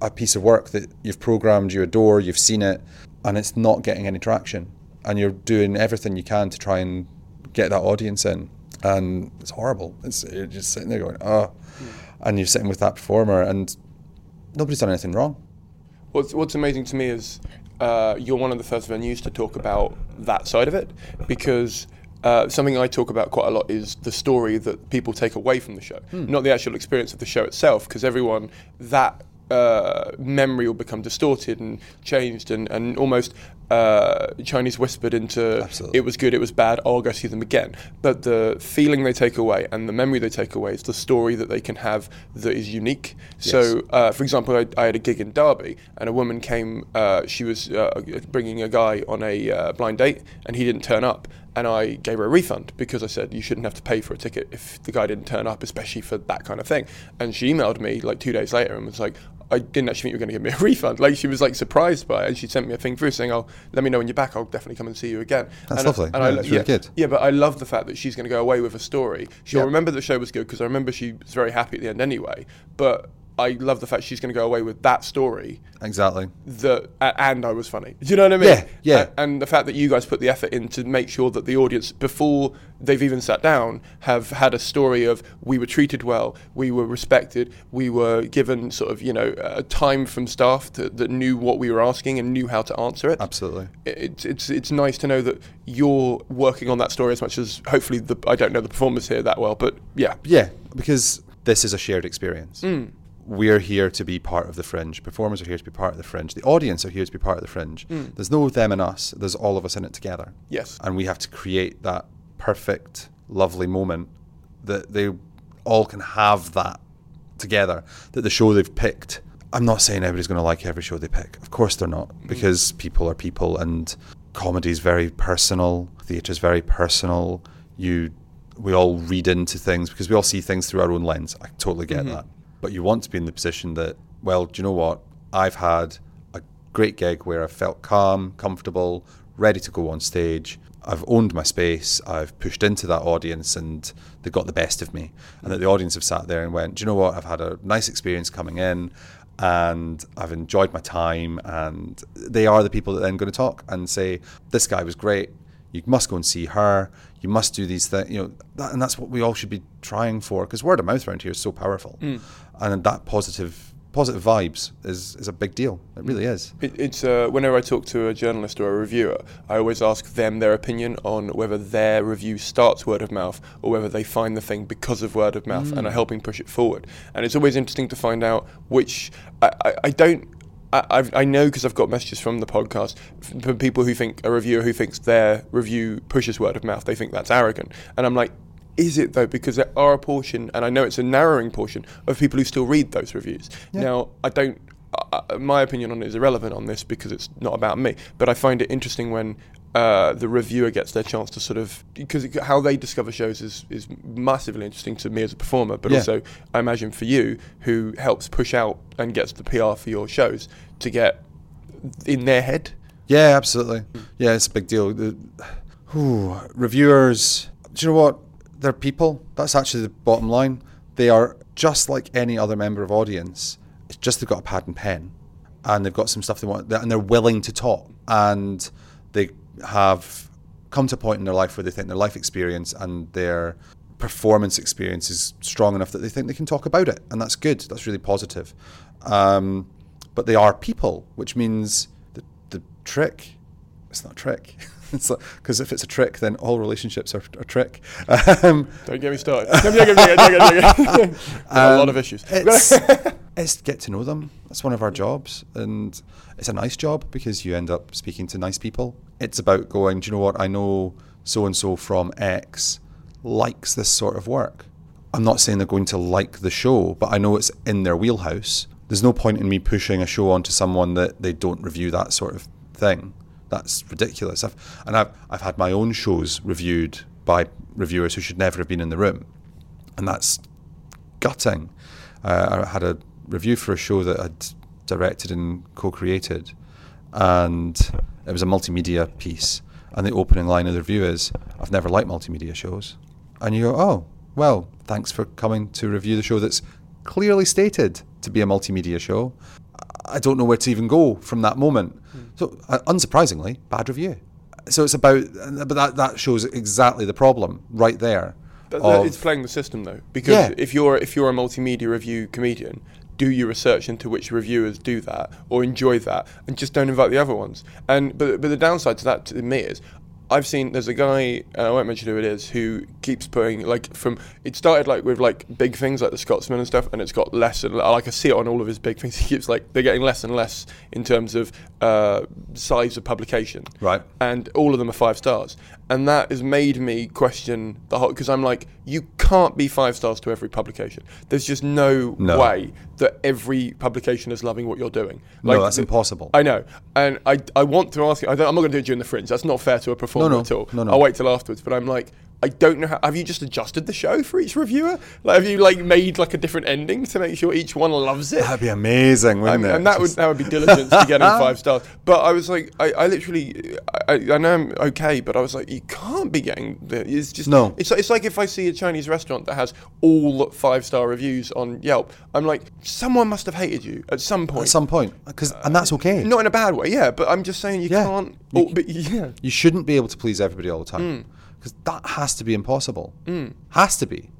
a. a piece of work that you've programmed, you adore, you've seen it, and it's not getting any traction. And you're doing everything you can to try and get that audience in. And it's horrible. It's, you're just sitting there going, oh. And you're sitting with that performer, and nobody's done anything wrong. What's What's amazing to me is uh, you're one of the first venues to talk about that side of it because. Uh, something I talk about quite a lot is the story that people take away from the show, not the actual experience of the show itself, because everyone that uh, memory will become distorted and changed and, and almost uh, Chinese whispered into Absolutely. it was good, it was bad, I'll go see them again. But the feeling they take away and the memory they take away is the story that they can have that is unique. So, uh, for example, I, I had a gig in Derby and a woman came, uh, she was uh, bringing a guy on a uh, blind date and he didn't turn up. And I gave her a refund because I said you shouldn't have to pay for a ticket if the guy didn't turn up, especially for that kind of thing. And she emailed me like two days later and was like, I didn't actually think you were going to give me a [laughs] refund. Like she was like surprised by it, and she sent me a thing through saying, "Oh, let me know when you're back. I'll definitely come and see you again." That's and lovely. I, and Yeah, I, really yeah, good. Yeah, but I love the fact that she's going to go away with a story. She'll Yeah. remember the show was good because I remember she was very happy at the end anyway. But I love the fact she's going to go away with that story Exactly. that a- and I was funny. Do you know what I mean? Yeah, yeah. A- And, the fact that you guys put the effort in to make sure that the audience, before they've even sat down, have had a story of we were treated well, we were respected, we were given sort of you know uh, time from staff to, that knew what we were asking and knew how to answer it. Absolutely. It's it's it's nice to know that you're working on that story as much as hopefully the I don't know the performers here that well, but yeah. Yeah, because this is a shared experience. We're here to be part of the fringe. Performers are here to be part of the fringe. The audience are here to be part of the fringe. Hmm. There's no them and us. There's all of us in it together. Yes. And we have to create that perfect, lovely moment that they all can have that together. That the show they've picked. I'm not saying everybody's going to like every show they pick. Of course they're not, hmm. because people are people, and comedy is very personal. Theatre is very personal. You, we all read into things because we all see things through our own lens. I totally get mm-hmm. that. But you want to be in the position that, well, do you know what? I've had a great gig where I felt calm, comfortable, ready to go on stage. I've owned my space. I've pushed into that audience, and they got the best of me. And that the audience have sat there and went, "Do you know what? I've had a nice experience coming in, and I've enjoyed my time." And they are the people that then going to talk and say, "This guy was great. You must go and see her. You must do these things." You know, that, and that's what we all should be trying for because word of mouth around here is so powerful, mm. And that positive positive vibes is is a big deal. It really is. It, it's uh, whenever I talk to a journalist or a reviewer, I always ask them their opinion on whether their review starts word of mouth or whether they find the thing because of word of mouth and are helping push it forward. And it's always interesting to find out which I, I, I don't. I, I've, I know because I've got messages from the podcast from people who think a reviewer who thinks their review pushes word of mouth. They think that's arrogant, and I'm like, is it though? Because there are a portion, and I know it's a narrowing portion of people who still read those reviews. Now, I don't. Uh, my opinion on it is irrelevant on this because it's not about me. But I find it interesting when uh, the reviewer gets their chance to sort of because how they discover shows is is massively interesting to me as a performer, but Yeah. also I imagine for you who helps push out and gets the PR for your shows to get in their head. Yeah, absolutely. Yeah, it's a big deal. The, reviewers, do you know what? They're people. That's actually the bottom line. They are just like any other member of audience. It's just they've got a pad and pen, and they've got some stuff they want, and they're willing to talk, and they have come to a point in their life where they think their life experience and their performance experience is strong enough that they think they can talk about it, and that's good. That's really positive. Um, but they are people, which means the the trick. It's not a trick. [laughs] [laughs] Because if it's a trick, then all relationships are a trick. [laughs] Um, Don't get me started. [laughs] A lot of issues. it's, it's get to know them. That's one of our jobs, and it's a nice job because you end up speaking to nice people. It's about going. Do you know what? I know so and so from X likes this sort of work. I'm not saying they're going to like the show, but I know it's in their wheelhouse. There's no point in me pushing a show onto someone that they don't review that sort of thing. That's ridiculous. I've, and I've I've had my own shows reviewed by reviewers who should never have been in the room, and that's gutting. Uh, I had a review for a show that I'd directed and co-created, and it was a multimedia piece. And the opening line of the review is, "I've never liked multimedia shows," and you go, "Oh, well, thanks for coming to review the show that's clearly stated to be a multimedia show." I don't know where to even go from that moment. So, uh, unsurprisingly, bad review. So it's about, but that, that shows exactly the problem right there. That- that- of- it's playing the system though, because Yeah. if you're if you're a multimedia review comedian, do your research into which reviewers do that or enjoy that, and just don't invite the other ones. And but but the downside to that to me is. I've seen there's a guy and I won't mention who it is who keeps putting like from it started like with like big things like the Scotsman and stuff and it's got less and like I see it on all of his big things [laughs] he keeps like they're getting less and less in terms of uh, size of publication Right. and all of them are five stars. And that has made me question the whole because I'm like, you can't be five stars to every publication. There's just no, No. way that every publication is loving what you're doing. No, that's impossible. I know, and I, I want to ask you. I don't, I'm not going to do it during the fringe. That's not fair to a performer no. at all. No, no. I'll wait till afterwards. But I'm like. I don't know how. Have you just adjusted the show for each reviewer? Like, have you like made like a different ending to make sure each one loves it? That'd be amazing, wouldn't mean, it? and that would that would be [laughs] diligence to getting five stars. But I was like, I, I literally, I, I know I'm okay, but I was like, you can't be getting. The, it's just No. It's it's like if I see a Chinese restaurant that has all five star reviews on Yelp, I'm like, someone must have hated you at some point. at some point, because and that's okay. Not in a bad way, yeah. But I'm just saying you Yeah. can't. You oh, but [laughs] yeah. You shouldn't be able to please everybody all the time Mm. Because that has to be impossible. Has to be.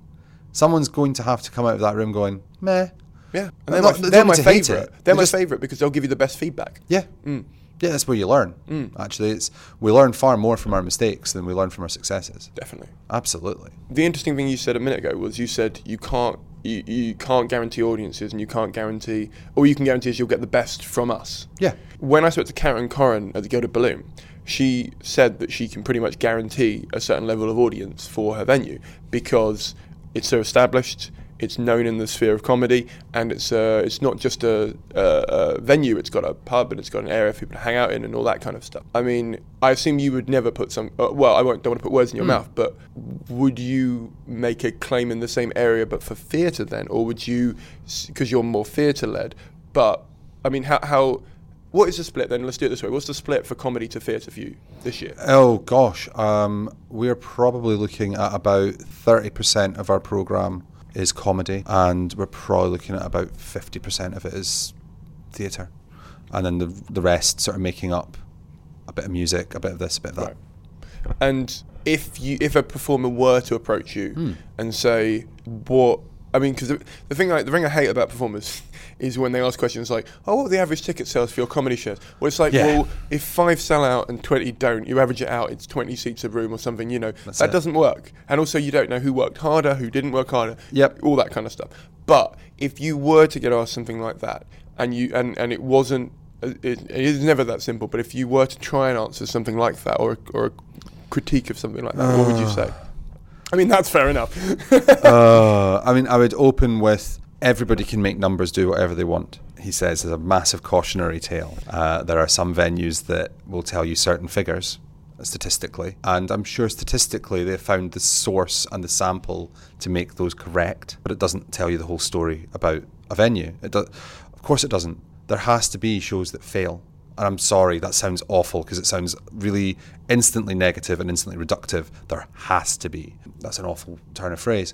Someone's going to have to come out of that room going, meh. Yeah, and they're my, they don't they're my favorite. it. They're They my just- favorite because they'll give you the best feedback. Yeah. Mm. Yeah, that's where you learn. Actually, it's we learn far more from our mistakes than we learn from our successes. Definitely. Absolutely. the interesting thing you said a minute ago was you said you can't you, you can't guarantee audiences and you can't guarantee all you can guarantee is you'll get the best from us. Yeah. When I spoke to Karen Koren at the Gilded Balloon, she said that she can pretty much guarantee a certain level of audience for her venue because it's so established, it's known in the sphere of comedy, and it's uh, it's not just a, a, a venue. It's got a pub and it's got an area for people to hang out in and all that kind of stuff. I mean, I assume you would never put some. Uh, well, I won't don't want to put words in your mouth, but would you make a claim in the same area but for theatre then, or would you because you're more theatre led? But I mean, how how what is the split then? Let's do it this way. What's the split for comedy to theatre for you this year? Oh gosh, um, we're probably looking at about thirty percent of our program is comedy, and we're probably looking at about fifty percent of it is theatre, and then the the rest sort of making up a bit of music, a bit of this, a bit of that. Right. And if you if a performer were to approach you Hmm. and say what I mean, because the, the thing I, the thing I hate about performers is when they ask questions like, "Oh, what are the average ticket sales for your comedy shows?" Well, it's like, Yeah. well, if five sell out and twenty don't, you average it out. It's twenty seats a room or something. You know, That's that it. doesn't work. And also, you don't know who worked harder, who didn't work harder. Yep. all that kind of stuff. But if you were to get asked something like that, and you and and it wasn't, it, it is never that simple. But if you were to try and answer something like that, or a, or a critique of something like that, what would you say? [sighs] I mean, that's fair enough. [laughs] Uh, I mean, I would open with everybody can make numbers do whatever they want. He says there's a massive cautionary tale. Uh, there are some venues that will tell you certain figures statistically, and I'm sure statistically they found the source and the sample to make those correct, but it doesn't tell you the whole story about a venue. It do- of course, it doesn't. There has to be shows that fail. And I'm sorry, that sounds awful because it sounds really instantly negative and instantly reductive. There has to be. That's an awful turn of phrase.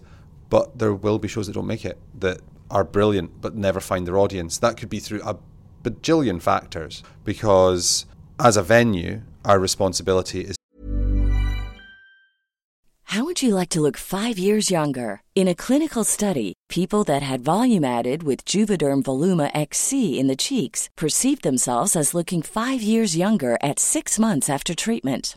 But there will be shows that don't make it that are brilliant but never find their audience. That could be through a bajillion factors because as a venue, our responsibility is How would you like to look five years younger? In a clinical study, people that had volume added with Juvederm Voluma XC in the cheeks perceived themselves as looking five years younger at six months after treatment.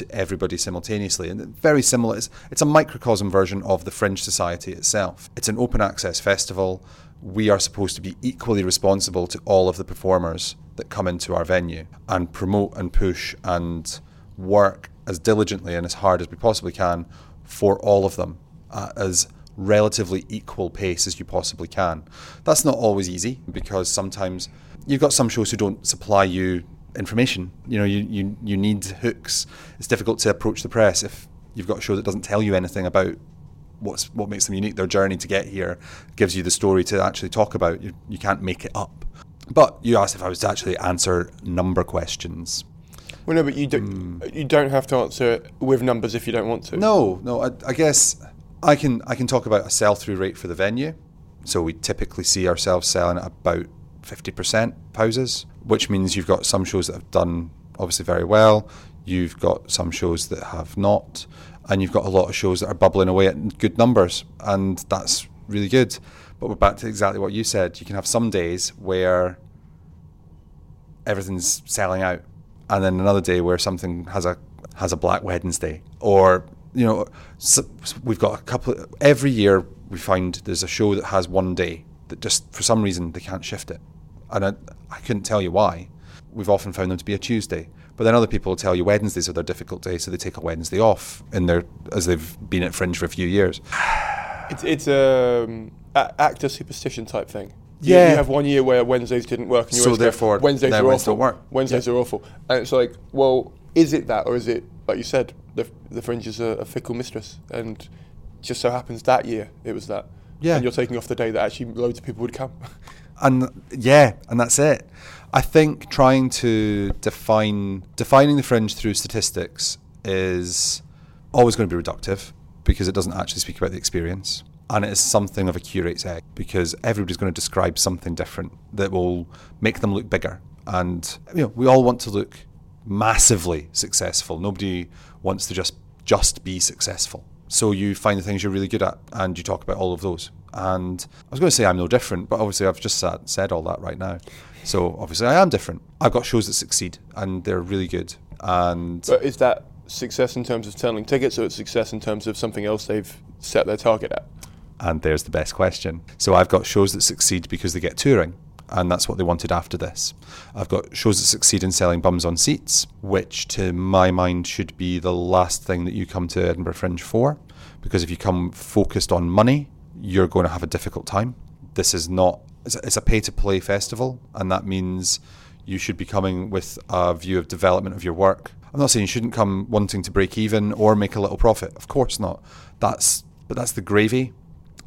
To everybody simultaneously. And very similar, it's, it's a microcosm version of the Fringe Society itself. It's an open access festival. We are supposed to be equally responsible to all of the performers that come into our venue and promote and push and work as diligently and as hard as we possibly can for all of them at as relatively equal pace as you possibly can. That's not always easy because sometimes you've got some shows who don't supply you information. You know, you, you, you need hooks. It's difficult to approach the press if you've got a show that doesn't tell you anything about what's what makes them unique. Their journey to get here gives you the story to actually talk about. You, you can't make it up. But you asked if I was to actually answer number questions. Well, no, but you don't. Hmm. You don't have to answer with numbers if you don't want to. No, no. I, I guess I can I can talk about a sell through rate for the venue. So we typically see ourselves selling at about fifty percent houses, which means you've got some shows that have done obviously very well. You've got some shows that have not, and you've got a lot of shows that are bubbling away at good numbers, and that's really good. But we're back to exactly what you said. You can have some days where everything's selling out, and then another day where something has a has a Black Wednesday, or you know, so we've got a couple. Every year we find there's a show that has one day that just for some reason they can't shift it, and I couldn't tell you why. We've often found them to be a Tuesday, but then other people will tell you Wednesdays are their difficult day, so they take a Wednesday off in their as they've been at Fringe for a few years. It's it's a um, a- actor superstition type thing. You- Yeah. You have one year where Wednesdays didn't work, and you So go, therefore, Wednesdays are Wednesdays awful. don't work. Wednesdays Yeah. are awful, and it's like, well, is it that, or is it like you said, the the fringe is a, a fickle mistress, and just so happens that year it was that. Yeah. And you're taking off the day that actually loads of people would come. [laughs] and yeah, and that's it. I think trying to define defining the fringe through statistics is always going to be reductive because it doesn't actually speak about the experience. And it is something of a curate's egg because everybody's going to describe something different that will make them look bigger. And you know, we all want to look massively successful. Nobody wants to just just be successful. So you find the things you're really good at and you talk about all of those. And I was going to say I'm no different, but obviously I've just sat, said all that right now. So obviously I am different. I've got shows that succeed and they're really good. And but is that success in terms of selling tickets, or it's success in terms of something else they've set their target at? And there's the best question. So I've got shows that succeed because they get touring, and that's what they wanted after this. I've got shows that succeed in selling bums on seats, which to my mind should be the last thing that you come to Edinburgh Fringe for, because if you come focused on money, you're going to have a difficult time. This is not, it's a- pay to play festival, and that means you should be coming with a view of development of your work. I'm not saying you shouldn't come wanting to break even or make a little profit. Of course not. That's but that's the gravy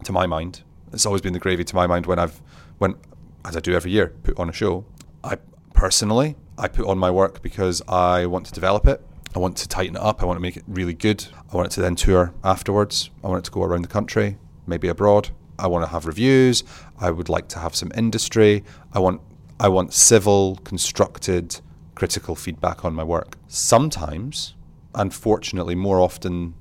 to my mind. It's always been the gravy to my mind when I've when as I do every year, put on a show. I personally I put on my work because I want to develop it. I want to tighten it up. I want to make it really good. I want it to then tour afterwards. I want it to go around the country, maybe abroad. I want to have reviews. I would like to have some industry. I want I want civil, constructed, critical feedback on my work. Sometimes, unfortunately, more often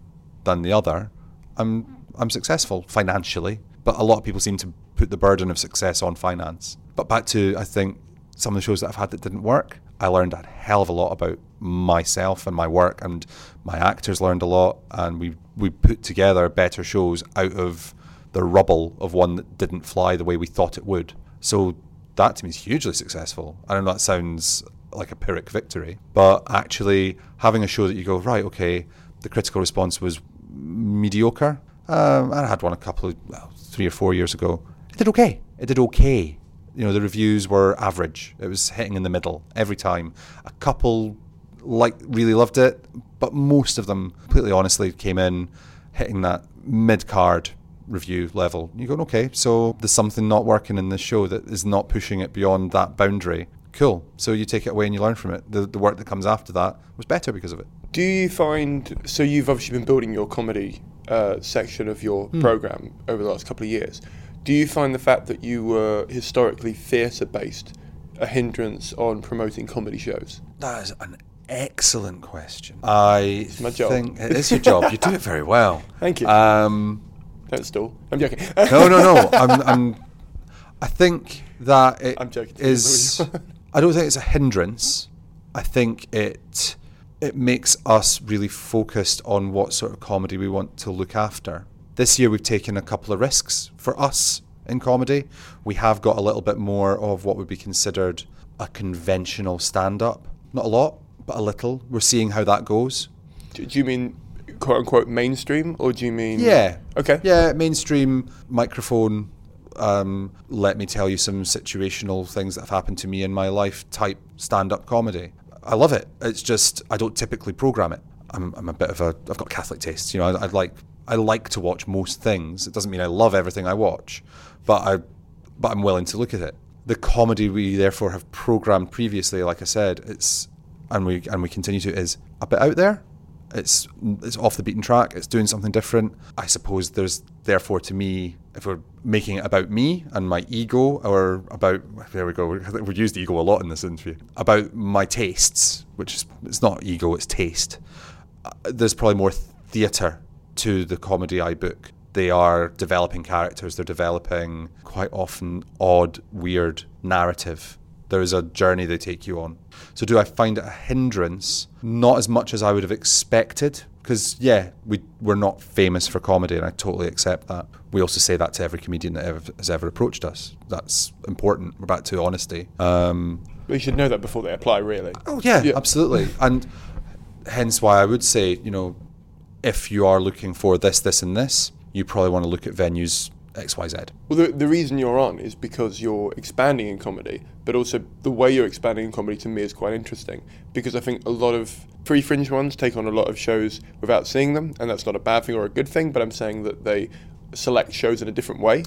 than the other, I'm I'm successful financially, but a lot of people seem to put the burden of success on finance. But back to I think some of the shows that I've had that didn't work, I learned a hell of a lot about myself and my work, and my actors learned a lot, and we we put together better shows out of the rubble of one that didn't fly the way we thought it would. So that to me is hugely successful. I know that sounds like a Pyrrhic victory, but actually having a show that you go right, okay, the critical response was mediocre. Um, I had one a couple of well, three or four years ago. It did okay. It did okay. You know, the reviews were average. It was hitting in the middle every time. A couple like really loved it, but most of them, completely honestly, came in hitting that mid card review level. You're going, okay, so there's something not working in this show that is not pushing it beyond that boundary. Cool. So you take it away and you learn from it. The, the work that comes after that was better because of it. Do you find so you've obviously been building your comedy uh, section of your program over the last couple of years? Do you find the fact that you were historically theatre based a hindrance on promoting comedy shows? That is an excellent question. I my job. think it is your job. You do it very well. [laughs] Thank you. Um, Don't stall. I'm joking. no, no, no. [laughs] I'm, I'm. I think that it I'm joking. is- I don't think it's a hindrance. I think it it makes us really focused on what sort of comedy we want to look after. This year we've taken a couple of risks for us in comedy. We have got a little bit more of what would be considered a conventional stand-up. Not a lot, but a little. We're seeing how that goes. do, do you mean quote unquote mainstream, or do you mean Yeah. Okay. Yeah, mainstream microphone. Um, let me tell you some situational things that have happened to me in my life type stand up comedy. I love it. It's just I don't typically program it. I'm, I'm a bit of a I've got Catholic tastes. You know, I, I like I like to watch most things. It doesn't mean I love everything I watch, but I but I'm willing to look at it. The comedy we therefore have programmed previously, like I said, it's and we and we continue to is a bit out there. It's it's off the beaten track. It's doing something different. I suppose there's therefore to me, if we're making it about me and my ego, or about there we go. [laughs] We've used ego a lot in this interview about my tastes, which is it's not ego, it's taste. Uh, There's probably more theatre to the comedy I book. They are developing characters. They're developing quite often odd, weird narrative there is a journey they take you on. So do I find it a hindrance? Not as much as I would have expected, because yeah, we we're not famous for comedy, and I totally accept that. We also say that to every comedian that ever, has ever approached us. That's important. We're back to honesty. Um, We should know that before they apply, really. Oh yeah, Yeah. absolutely. And hence why I would say, you know, if you are looking for this, this, and this, you probably want to look at venues X, Y, Z. Well, the, the reason you're on is because you're expanding in comedy, but also the way you're expanding in comedy to me is quite interesting because I think a lot of pre fringe ones take on a lot of shows without seeing them, and that's not a bad thing or a good thing, but I'm saying that they select shows in a different way.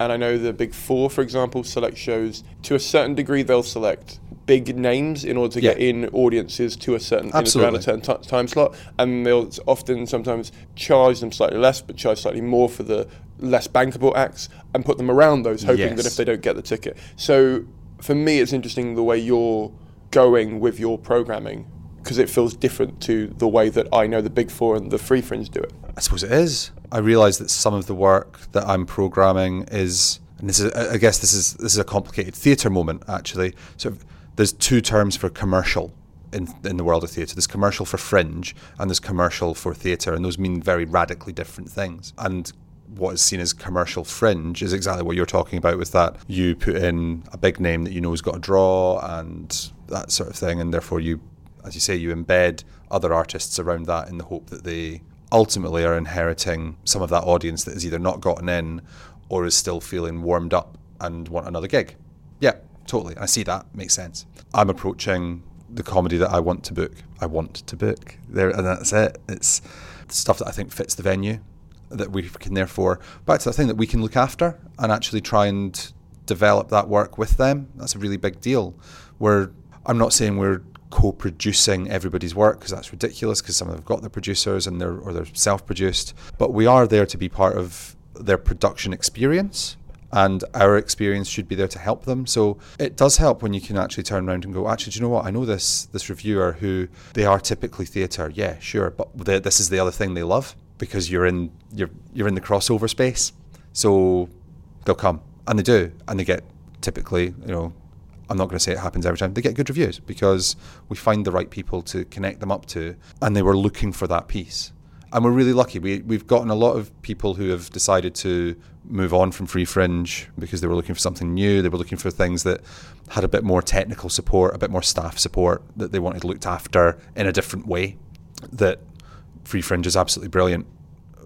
And I know the Big Four, for example, select shows to a certain degree, they'll select big names in order to get in audiences to a certain in around a certain ti- time slot, and they'll often sometimes charge them slightly less, but charge slightly more for the less bankable acts, and put them around those, hoping that if they don't get the ticket. So for me, it's interesting the way you're going with your programming because it feels different to the way that I know the Big Four and the Free Fringe do it. I suppose it is. I realise that some of the work that I'm programming is, and this is, I I guess this is this is a complicated theatre moment actually. So there's two terms for commercial in in the world of theatre. There's commercial for fringe and there's commercial for theatre, and those mean very radically different things. And what is seen as commercial fringe is exactly what you're talking about with that. You put in a big name that you know has got a draw and that sort of thing, and therefore you, as you say, you embed other artists around that in the hope that they ultimately are inheriting some of that audience that has either not gotten in or is still feeling warmed up and want another gig. Yeah, totally. I see that. Makes sense. I'm approaching the comedy that I want to book. I want to book. There and that's it. It's stuff that I think fits the venue that we can therefore back to that thing that we can look after and actually try and develop that work with them. That's a really big deal. We're I'm not saying we're co-producing everybody's work because that's ridiculous because some of them have got their producers and they're or they're self-produced, but we are there to be part of their production experience and our experience should be there to help them. So it does help when you can actually turn around and go, actually, do you know what? I know this this reviewer who they are typically theatre, yeah, sure, but this is the other thing they love because you're in you're you're in the crossover space, so they'll come and they do, and they get typically, you know, I'm not going to say it happens every time. They get good reviews because we find the right people to connect them up to, and they were looking for that piece. And we're really lucky. We, we've gotten a lot of people who have decided to move on from Free Fringe because they were looking for something new. They were looking for things that had a bit more technical support, a bit more staff support, that they wanted looked after in a different way. That Free Fringe is absolutely brilliant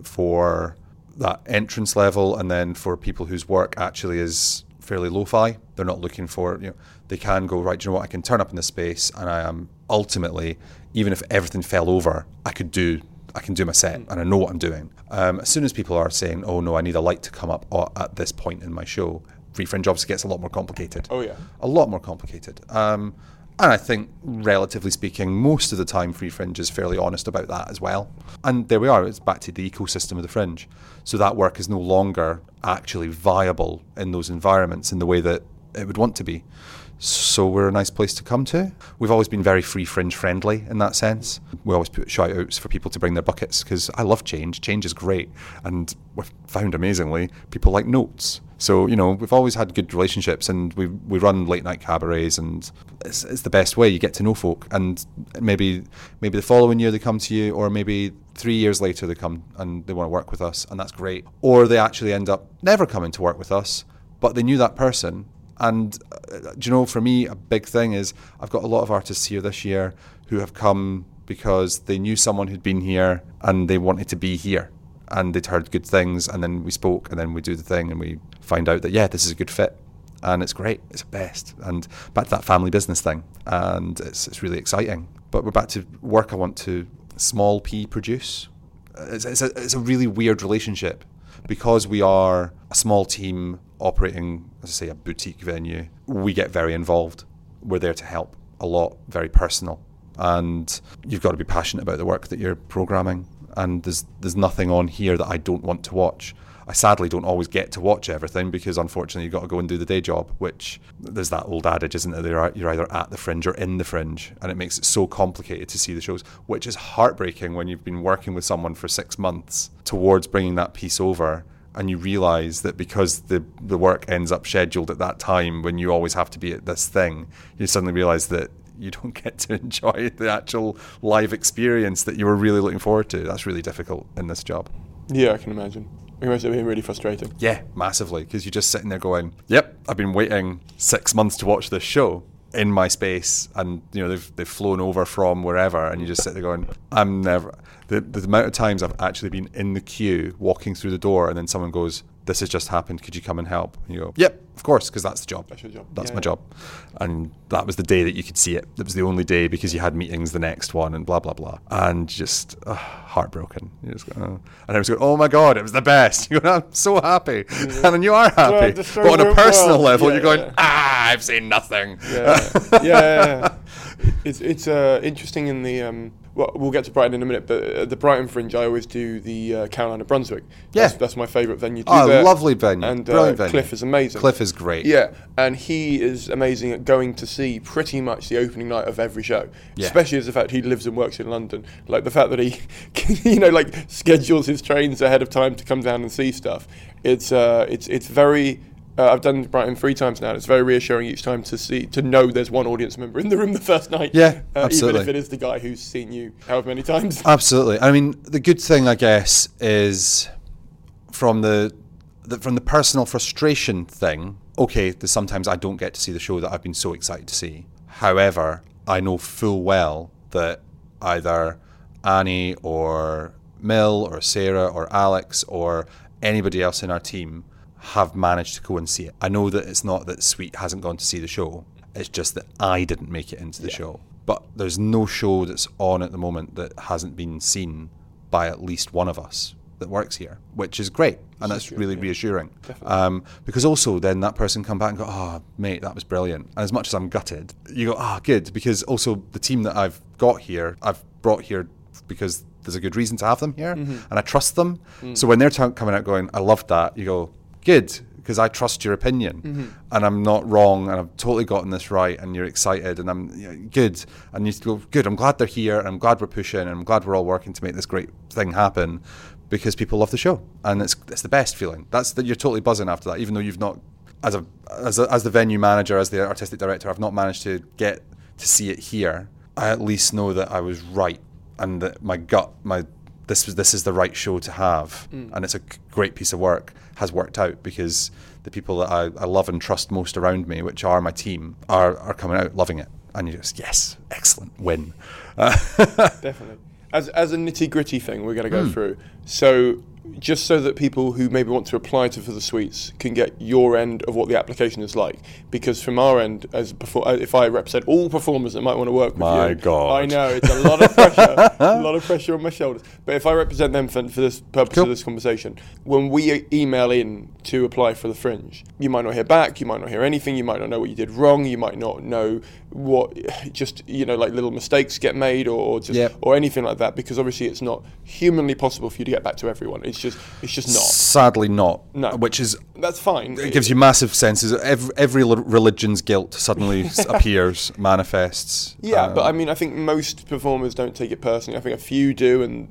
for that entrance level, and then for people whose work actually is fairly lo-fi. They're not looking for you know they can go right. Do you know what? I can turn up in the space, and I am ultimately even if everything fell over, I could do I can do my set and I know what I'm doing. Um, as soon as people are saying, "Oh no, I need a light to come up at this point in my show," free fringe obviously gets a lot more complicated. Oh yeah, a lot more complicated. Um, and I think, relatively speaking, most of the time, Free Fringe is fairly honest about that as well. And there we are, it's back to the ecosystem of the fringe. So that work is no longer actually viable in those environments in the way that it would want to be. So we're a nice place to come to. We've always been very free fringe friendly in that sense. We always put shout outs for people to bring their buckets because I love change. Change is great. And we've found amazingly people like notes. So, you know, we've always had good relationships and we, we run late night cabarets and it's, it's the best way. You get to know folk and maybe maybe the following year they come to you or maybe three years later they come and they want to work with us and that's great. Or they actually end up never coming to work with us, but they knew that person and uh, you know, for me, a big thing is I've got a lot of artists here this year who have come because they knew someone who'd been here and they wanted to be here. And they'd heard good things, and then we spoke, and then we do the thing, and we find out that, yeah, this is a good fit. And it's great, it's the best. And back to that family business thing. And it's, it's really exciting. But we're back to work I want to small p produce. It's, it's, a, it's a really weird relationship because we are a small team operating, as I say, a boutique venue, we get very involved. We're there to help a lot, very personal. And you've got to be passionate about the work that you're programming. And there's there's nothing on here that I don't want to watch. I sadly don't always get to watch everything because unfortunately you've got to go and do the day job, which there's that old adage, isn't there? You're either at the fringe or in the fringe. And it makes it so complicated to see the shows, which is heartbreaking when you've been working with someone for six months towards bringing that piece over and you realize that because the the work ends up scheduled at that time when you always have to be at this thing, you suddenly realize that you don't [laughs] get to enjoy the actual live experience that you were really looking forward to. That's really difficult in this job. Yeah, I can imagine. It must have been really frustrating. Yeah, massively, because you're just sitting there going, "Yep, I've been waiting six months to watch this show." in my space and you know they've they've flown over from wherever and you just sit there going I'm never the, the amount of times I've actually been in the queue walking through the door and then someone goes, This has just happened. Could you come and help? And you go, Yep, of course, because that's the job. That's your job. That's yeah, my yeah. job. And that was the day that you could see it. It was the only day because you had meetings the next one and blah, blah, blah. And just uh, heartbroken. You just go, oh. And I was going, Oh my God, it was the best. [laughs] You go, I'm so happy. And then you are happy. but on a personal well. level, yeah, you're going, Ah, I've seen nothing. Yeah. yeah. [laughs] It's, it's uh, interesting in the. Um, well, we'll get to Brighton in a minute, but at the Brighton Fringe, I always do the uh, Caroline of Brunswick. Yeah, that's, that's my favourite venue. oh, lovely venue, and uh. Cliff is amazing. Cliff is great. Yeah, and he is amazing at going to see pretty much the opening night of every show. Yeah. Especially as the fact he lives and works in London, like the fact that he, [laughs] you know, like schedules his trains ahead of time to come down and see stuff. It's uh, it's it's very uh, I've done Brighton three times now. It's very reassuring each time to see to know there's one audience member in the room the first night. Yeah, uh, absolutely. Even if it is the guy who's seen you however many times. Absolutely. I mean, the good thing, I guess, is from the, the from the personal frustration thing. Okay, there's sometimes I don't get to see the show that I've been so excited to see. However, I know full well that either Annie or Mill or Sarah or Alex or anybody else in our team have managed to go and see it. I know that it's not that Sweet hasn't gone to see the show. It's just that I didn't make it into the yeah. show. But there's no show that's on at the moment that hasn't been seen by at least one of us that works here, which is great, and that's really yeah. reassuring. Um, because also then that person come back and go, "Oh, mate, that was brilliant." And as much as I'm gutted, you go, "Ah, oh, good," because also the team that I've got here, I've brought here because there's a good reason to have them here, mm-hmm. and I trust them. Mm. So when they're t- coming out going, "I loved that," you go, good because I trust your opinion mm-hmm. and I'm not wrong and I've totally gotten this right and you're excited and I'm good and you go good I'm glad they're here and I'm glad we're pushing and I'm glad we're all working to make this great thing happen because people love the show and it's it's the best feeling that's that you're totally buzzing after that even though you've not as a as a, as the venue manager as the artistic director I've not managed to get to see it here I at least know that I was right and that my gut my this was this is the right show to have, mm. and it's a great piece of work. Has worked out because the people that I, I love and trust most around me, which are my team, are are coming out loving it, and you just yes, excellent win. [laughs] Definitely. As as a nitty gritty thing, we're going to go Hmm. through. So just so that people who maybe want to apply to for the suites can get your end of what the application is like, because from our end, as before, uh, if I represent all performers that might want to work with My you, God. I know it's a lot of pressure, [laughs] a lot of pressure on my shoulders. But if I represent them for, for this purpose Cool. of this conversation, when we email in to apply for the fringe, you might not hear back, you might not hear anything, you might not know what you did wrong, you might not know what [sighs] just you know like little mistakes get made or, or just Yep. or anything like that because obviously it's not humanly possible for you to get back to everyone. It's just it's just not. Sadly, not. No. Which is That's fine. it gives you massive senses. Every, every religion's guilt suddenly [laughs] appears, manifests. Yeah, Um, but I mean, I think most performers don't take it personally. I think a few do, and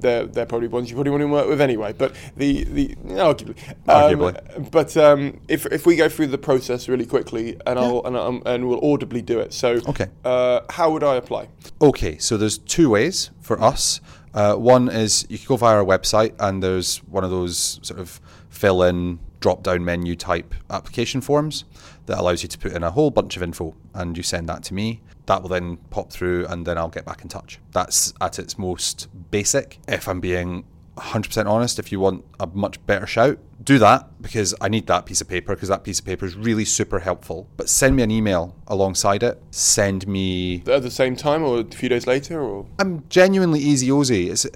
they're they're probably ones you probably want to work with anyway. But the the arguably, Um, Arguably. but um, if if we go through the process really quickly, and I'll and um, and we'll audibly do it. So Okay. uh, how would I apply? Okay, so there's two ways for us. Uh, one is you can go via our website, and there's one of those sort of fill in drop down menu type application forms that allows you to put in a whole bunch of info, and you send that to me. That will then pop through, and then I'll get back in touch. That's at its most basic. If I'm being 100% honest, if you want a much better shout, do that because I need that piece of paper because that piece of paper is really super helpful. But send me an email alongside it. Send me At the same time, or a few days later, or I'm genuinely easy Ozy. It's,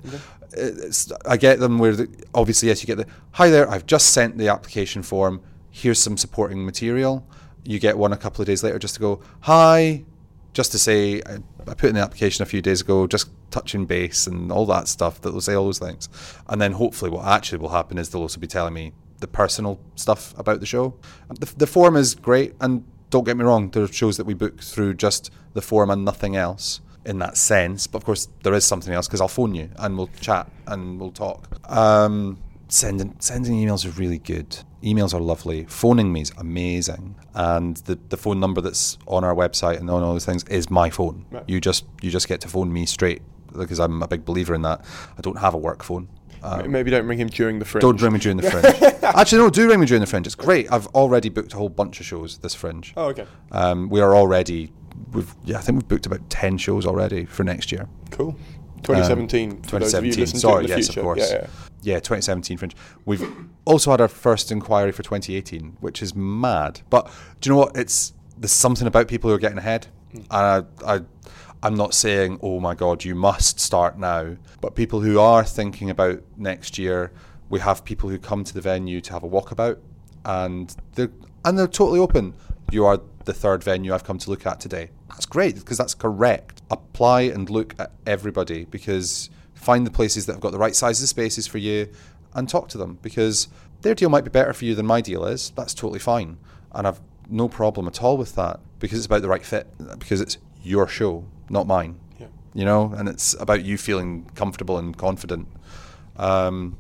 it's, I get them where the, obviously yes you get the hi there I've just sent the application form here's some supporting material you get one a couple of days later just to go hi just to say uh, I, put in the application a few days ago just touching base and all that stuff that will say all those things and then hopefully what actually will happen is they'll also be telling me the personal stuff about the show the, the form is great and don't get me wrong there are shows that we book through just the form and nothing else in that sense. But of course, there is something else because I'll phone you and we'll chat and we'll talk. Um, sending sending emails are really good. Emails are lovely. Phoning me is amazing, and the, the phone number that's on our website and on all those things is my phone. Right. You just you just get to phone me straight because I'm a big believer in that. I don't have a work phone. maybe don't ring him during the fringe. Don't ring me during the fringe. [laughs] Actually, no, do ring me during the fringe. It's great. I've already booked a whole bunch of shows this fringe. Oh, okay. Um, we are already. We've yeah, I think we've booked about ten shows already for next year. Cool. 2017. for those of you 2017. to it Sorry, yes, future. of course. Yeah, yeah. 2017 Fringe. We've also had our first inquiry for 2018, which is mad. But do you know what? It's there's something about people who are getting ahead, mm. and I, I, I'm not saying, oh my God, you must start now. But people who are thinking about next year, we have people who come to the venue to have a walkabout, and they're and they're totally open. You are the third venue I've come to look at today. That's great because that's correct. Apply and look at everybody because find the places that have got the right sizes spaces for you and talk to them because their deal might be better for you than my deal is. That's totally fine. And I've no problem at all with that because it's about the right fit, because it's your show, not mine. Yeah. You know, and it's about you feeling comfortable and confident. Um,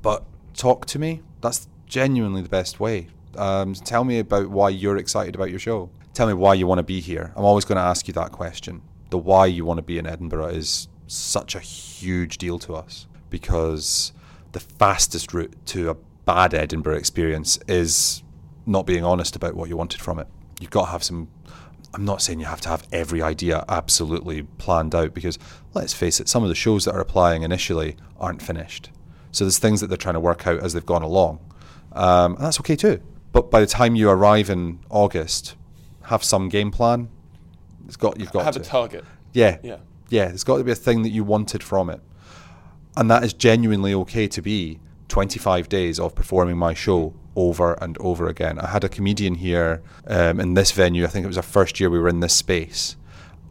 but talk to me. That's genuinely the best way. Um, tell me about why you're excited about your show. Tell me why you want to be here. I'm always going to ask you that question. The why you want to be in Edinburgh is such a huge deal to us because the fastest route to a bad Edinburgh experience is not being honest about what you wanted from it. You've got to have some. I'm not saying you have to have every idea absolutely planned out because let's face it, some of the shows that are applying initially aren't finished. So there's things that they're trying to work out as they've gone along. Um, and that's okay too. But by the time you arrive in August, have some game plan. It's got you've got to Have to. a target. Yeah. Yeah. Yeah, there's got to be a thing that you wanted from it. And that is genuinely okay to be 25 days of performing my show over and over again. I had a comedian here um, in this venue. I think it was our first year we were in this space.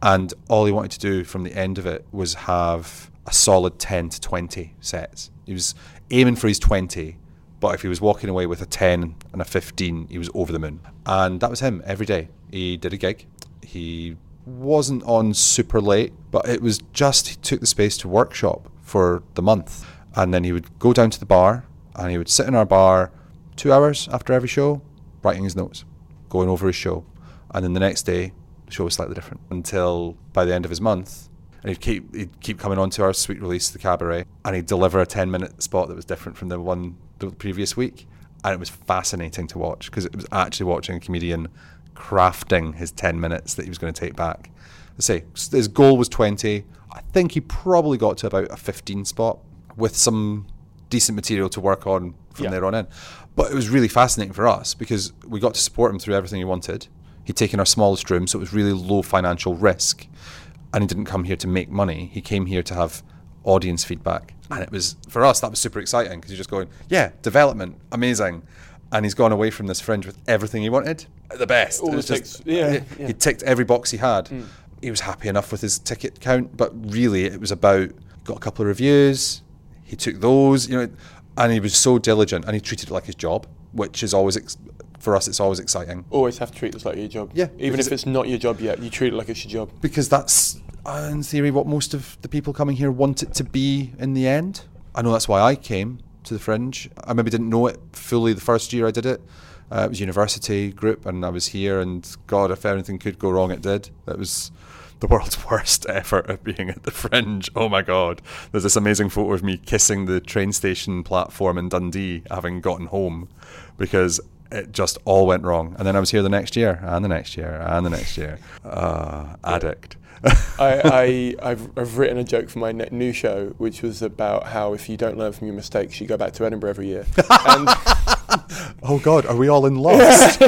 And all he wanted to do from the end of it was have a solid 10 to 20 sets. He was aiming for his 20, but if he was walking away with a 10 and a 15, he was over the moon. And that was him every day. He did a gig. He wasn't on super late, but it was just he took the space to workshop for the month. And then he would go down to the bar and he would sit in our bar two hours after every show, writing his notes, going over his show. And then the next day, the show was slightly different until by the end of his month. And he'd keep he'd keep coming on to our sweet release, the cabaret, and he'd deliver a ten minute spot that was different from the one the previous week. And it was fascinating to watch because it was actually watching a comedian crafting his 10 minutes that he was going to take back. I say his goal was 20. I think he probably got to about a 15 spot with some decent material to work on from Yeah. there on in. But it was really fascinating for us because we got to support him through everything he wanted. He'd taken our smallest room, so it was really low financial risk. And he didn't come here to make money. He came here to have audience feedback. And it was, for us, that was super exciting because you're just going, yeah, development, amazing. And he's gone away from this fringe with everything he wanted. The best. All It the just- ticks, yeah, he- yeah. He ticked every box he had. He was happy enough with his ticket count, but really it was about got a couple of reviews. He took those, you know, and he was so diligent, and he treated it like his job, which is always ex- for us. It's always exciting Always have to treat this like your job. Yeah, Even if it's not your job yet, you treat it like it's your job. because that's, uh, in theory, what most of the people coming here want it to be in the end. I know that's why I came to the Fringe. I maybe didn't know it fully the first year I did it. Uh, it was university group, and I was here. And God, if anything could go wrong, it did. It was the [laughs] world's worst effort of being at the Fringe. Oh my God! There's this amazing photo of me kissing the train station platform in Dundee, having gotten home, because it just all went wrong. And then I was here the next year, and the next year, and the next year. Uh, addict. [laughs] I, I I've, I've written a joke for my ne- new show, which was about how if you don't learn from your mistakes, you go back to Edinburgh every year. and [laughs] oh God, are we all in lost? [laughs]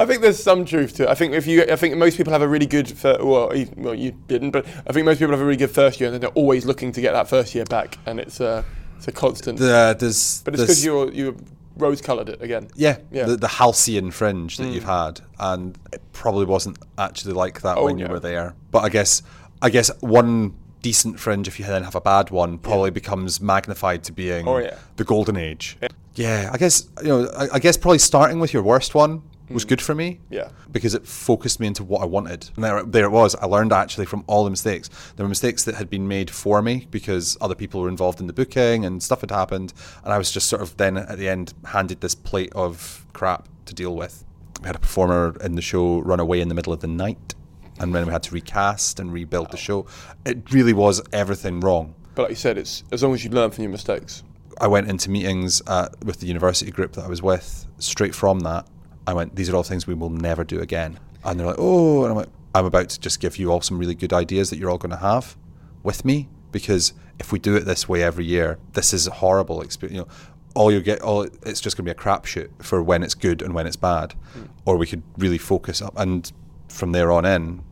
I think there's some truth to it. I think if you, I think most people have a really good, fir- well, you, well, you didn't, but I think most people have a really good first year, and then they're always looking to get that first year back, and it's a, it's a constant. the, there's, but it's there's- because you're you rose-coloured it again. Yeah, Yeah. The, the halcyon fringe that you've mm. had, and it probably wasn't actually like that Oh, when you were there. But I guess, I guess one decent fringe, if you then have a bad one, probably becomes magnified to being Oh, yeah. the golden age. Yeah. I guess you know, I, I guess probably starting with your worst one was good for me. Yeah. because it focused me into what I wanted. And there, there it was. I learned actually from all the mistakes. There were mistakes that had been made for me because other people were involved in the booking and stuff had happened. And I was just sort of then at the end handed this plate of crap to deal with. We had a performer in the show run away in the middle of the night. And then we had to recast and rebuild the show. It really was everything wrong. But like you said, it's as long as you learn from your mistakes. I went into meetings at, with the university group that I was with. Straight from that, I went, "These are all things we will never do again." And they're like, "Oh," and I'm like, "I'm about to just give you all some really good ideas that you're all going to have with me because if we do it this way every year, this is a horrible experience. You know, all you get, all it's just going to be a crapshoot for when it's good and when it's bad, hmm. or we could really focus up and from there on in,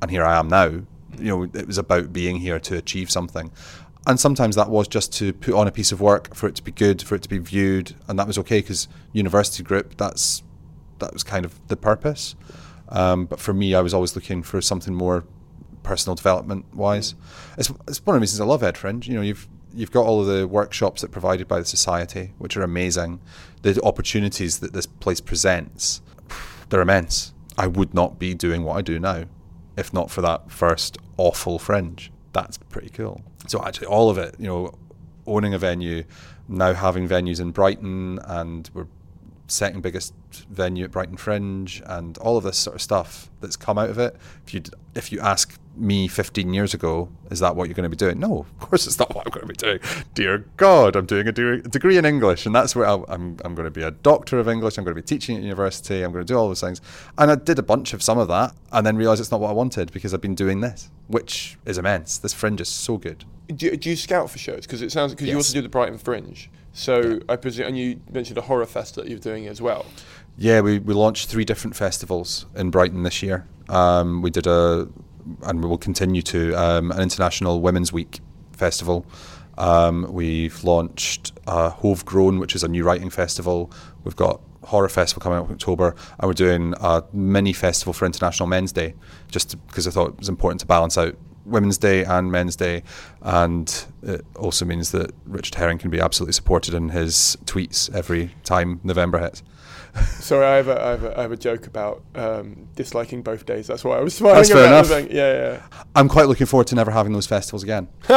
and here I am now. You know, it was about being here to achieve something. And sometimes that was just to put on a piece of work for it to be good, for it to be viewed, and that was okay because university group, that's that was kind of the purpose. Um, but for me, I was always looking for something more personal development wise. It's, it's one of the reasons I love Ed Fringe. You know, you've you've got all of the workshops that are provided by the society, which are amazing. The opportunities that this place presents, they're immense. I would not be doing what I do now if not for that first awful fringe. That's pretty cool. So actually, all of it, you know, owning a venue, now having venues in Brighton, and we're second biggest venue at Brighton Fringe, and all of this sort of stuff that's come out of it. If you if you ask me 15 years ago, is that what you're going to be doing? No, of course it's not what I'm going to be doing. Dear God, I'm doing a de- degree in English, and that's where I'll, I'm I'm going to be a doctor of English. I'm going to be teaching at university. I'm going to do all those things, and I did a bunch of some of that, and then realised it's not what I wanted because I've been doing this, which is immense. This Fringe is so good. Do, do you scout for shows? Because it sounds because you also do the Brighton Fringe. So I presume, and you mentioned a horror fest that you're doing as well. Yeah, we, we launched three different festivals in Brighton this year. Um, we did a, and we will continue to, um, an International Women's Week festival. Um, we've launched uh, Hove Grown, which is a new writing festival. We've got Horror Festival coming up in October, and we're doing a mini festival for International Men's Day, just because I thought it was important to balance out Women's Day and Men's Day, and it also means that Richard Herring can be absolutely supported in his tweets every time November hits. [laughs] Sorry, I have a, I have a, I have a joke about um, disliking both days. That's why I was smiling That's fair about enough. thing. Yeah, I'm quite looking forward to never having those festivals again. [laughs]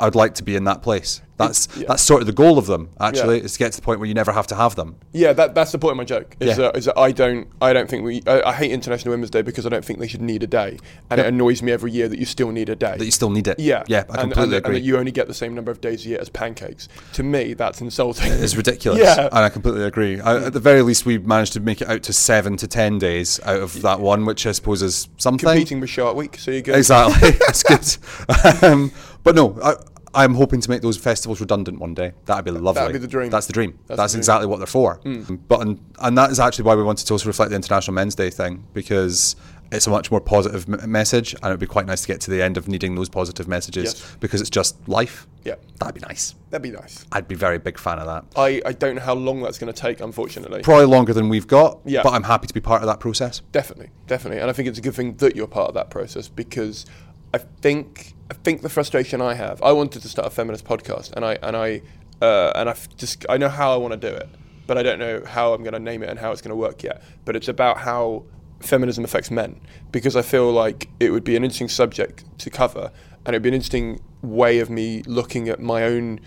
I'd like to be in that place. That's Yeah. that's sort of the goal of them. Actually, Yeah. is to get to the point where you never have to have them. Yeah, that, that's the point of my joke. Is, Yeah. that, is that I don't I don't think we I, I hate International Women's Day because I don't think they should need a day, and it annoys me every year that you still need a day. That you still need it. yeah, yeah, I and, completely and, that- agree. And that you only get the same number of days a year as pancakes. To me, that's insulting. It's ridiculous. [laughs] Yeah. And I completely agree. I, at the very least, we managed to make it out to seven to ten days out of that one, which I suppose is something. Competing with Shark Week, so you're good. Exactly. [laughs] That's good. [laughs] um, but no, I, I'm hoping to make those festivals redundant one day. That'd be lovely. That'd be the dream. That's the dream. That's That's, the dream. exactly what they're for. Hmm. But and, and that is actually why we wanted to also reflect the International Men's Day thing because it's a much more positive m- message, and it'd be quite nice to get to the end of needing those positive messages Yes. because it's just life. Yeah. That'd be nice. That'd be nice. I'd be very big fan of that. I, I don't know how long that's going to take, unfortunately. Probably longer than we've got, Yeah. but I'm happy to be part of that process. Definitely, definitely, and I think it's a good thing that you're part of that process because I think I think the frustration I have. I wanted to start a feminist podcast, and I and I uh, and I just I know how I want to do it, but I don't know how I'm going to name it and how it's going to work yet. But it's about how feminism affects men because I feel like it would be an interesting subject to cover, and it'd be an interesting way of me looking at my own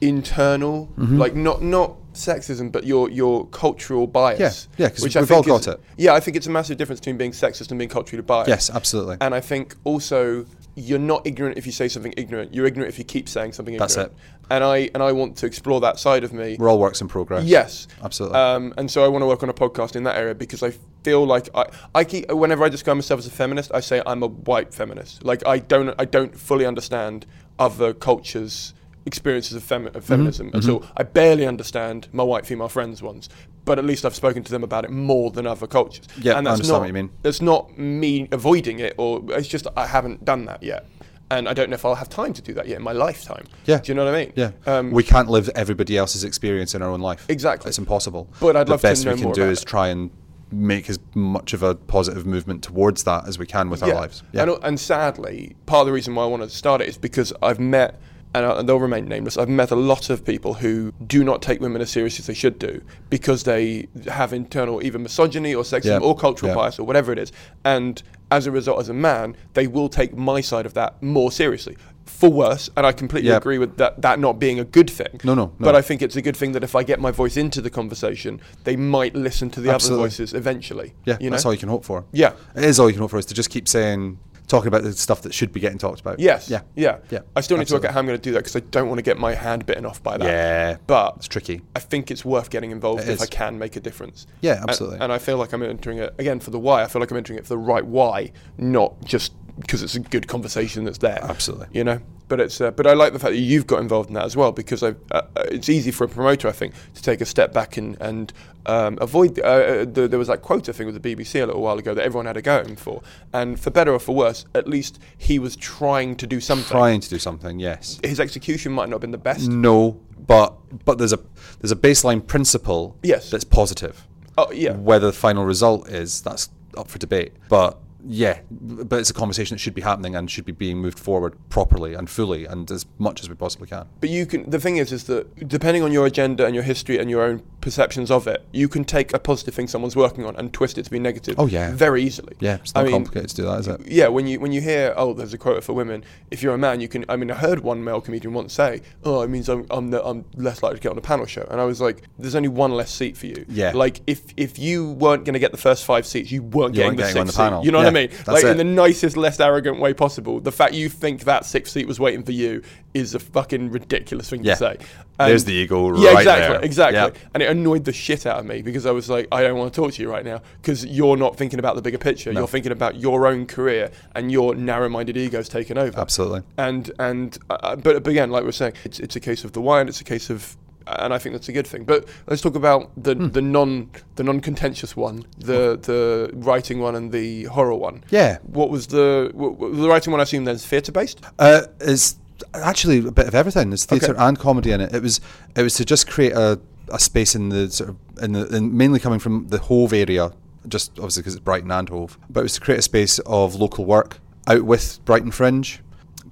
internal, Mm-hmm. like not not sexism, but your your cultural bias. Yeah, yeah, 'cause which I we've all think is- got it. yeah, I think it's a massive difference between being sexist and being culturally biased. Yes, absolutely. And I think also you're not ignorant if you say something ignorant. You're ignorant if you keep saying something ignorant. That's it. And I and I want to explore that side of me. We're all works in progress. Yes, Absolutely. Um, and so I want to work on a podcast in that area because I feel like I, I keep whenever I describe myself as a feminist, I say I'm a white feminist. Like I don't I don't fully understand other cultures' experiences of, femi- Mm-hmm. of feminism until I barely understand my white female friends' ones. But at least I've spoken to them about it more than other cultures. Yeah, and I that's understand not, what you mean. That's not me avoiding it, or it's just I haven't done that yet. And I don't know if I'll have time to do that yet in my lifetime. Yeah. Do you know what I mean? Yeah. Um, we can't live everybody else's experience in our own life. Exactly. It's impossible. But I'd the love to know more. The best we can do is it. try and make as much of a positive movement towards that as we can with our lives. Yeah. And, and sadly, part of the reason why I wanted to start it is because I've met, and, they'll remain nameless, I've met a lot of people who do not take women as seriously as they should do because they have internal either misogyny or sexism Yeah. or cultural Yeah. bias or whatever it is. And as a result, as a man, they will take my side of that more seriously. For worse, and I completely Yeah. agree with that, that not being a good thing. No, no, no. But I think it's a good thing that if I get my voice into the conversation, they might listen to the Absolutely. other voices eventually. yeah, you know? that's all you can hope for. Yeah. It is all you can hope for is to just keep saying, talking about the stuff that should be getting talked about. Yes. Yeah. Yeah. Yeah. I still need to work out how I'm going to do that because I don't want to get my hand bitten off by that. Yeah. But It's tricky. I think it's worth getting involved It if is. I can make a difference. Yeah, And- absolutely. And, I feel like I'm entering it again for the why. I feel like I'm entering it for the right why, not just because it's a good conversation that's there. Absolutely. You know. But it's uh, but I like the fact that you've got involved in that as well because I, uh, uh, it's easy for a promoter I think to take a step back and and um, avoid. Uh, uh, the, there was that quota thing with the BBC a little while ago that everyone had a go at him for, and for better or for worse, at least he was trying to do something Trying to do something, yes. his execution might not have been the best. No, but but there's a there's a baseline principle Yes. that's positive. Oh yeah, Whether the final result is that's up for debate. But yeah, but it's a conversation that should be happening and should be being moved forward properly and fully and as much as we possibly can. but you can. The thing is, is that depending on your agenda and your history and your own perceptions of it, you can take a positive thing someone's working on and twist it to be negative. Oh, yeah. very easily. Yeah, it's I not mean, complicated to do that, is it? Yeah, when you when you hear oh there's a quota for women, if you're a man you can I mean I heard one male comedian once say oh it means I'm I'm, the, I'm less likely to get on a panel show and I was like there's only one less seat for you. Yeah. Like if if you weren't going to get the first five seats you weren't You getting weren't the getting on sixth the panel. seat. You know what I mean? Like in the nicest, less arrogant way possible. The fact you think that sixth seat was waiting for you is a fucking ridiculous thing Yeah. to say. There's And- the ego Yeah, right exactly, there. exactly. Yep. And it annoyed the shit out of me because I was like, I don't want to talk to you right now because you're not thinking about the bigger picture. No. You're thinking about your own career and your narrow-minded ego's taken over. Absolutely. And and uh, but, but again, like we are saying, it's it's a case of the why and it's a case of. And I think that's a good thing. But let's talk about the Hmm. the non the non contentious one, the the writing one and the horror one. Yeah. What was the what, what- the writing one? I assume then is theatre based. Uh, it's actually a bit of everything. There's theatre Okay. and comedy in it. It was it was to just create a, a space in the sort of in the in mainly coming from the Hove area, just obviously because it's Brighton and Hove. But it was to create a space of local work out with Brighton Fringe.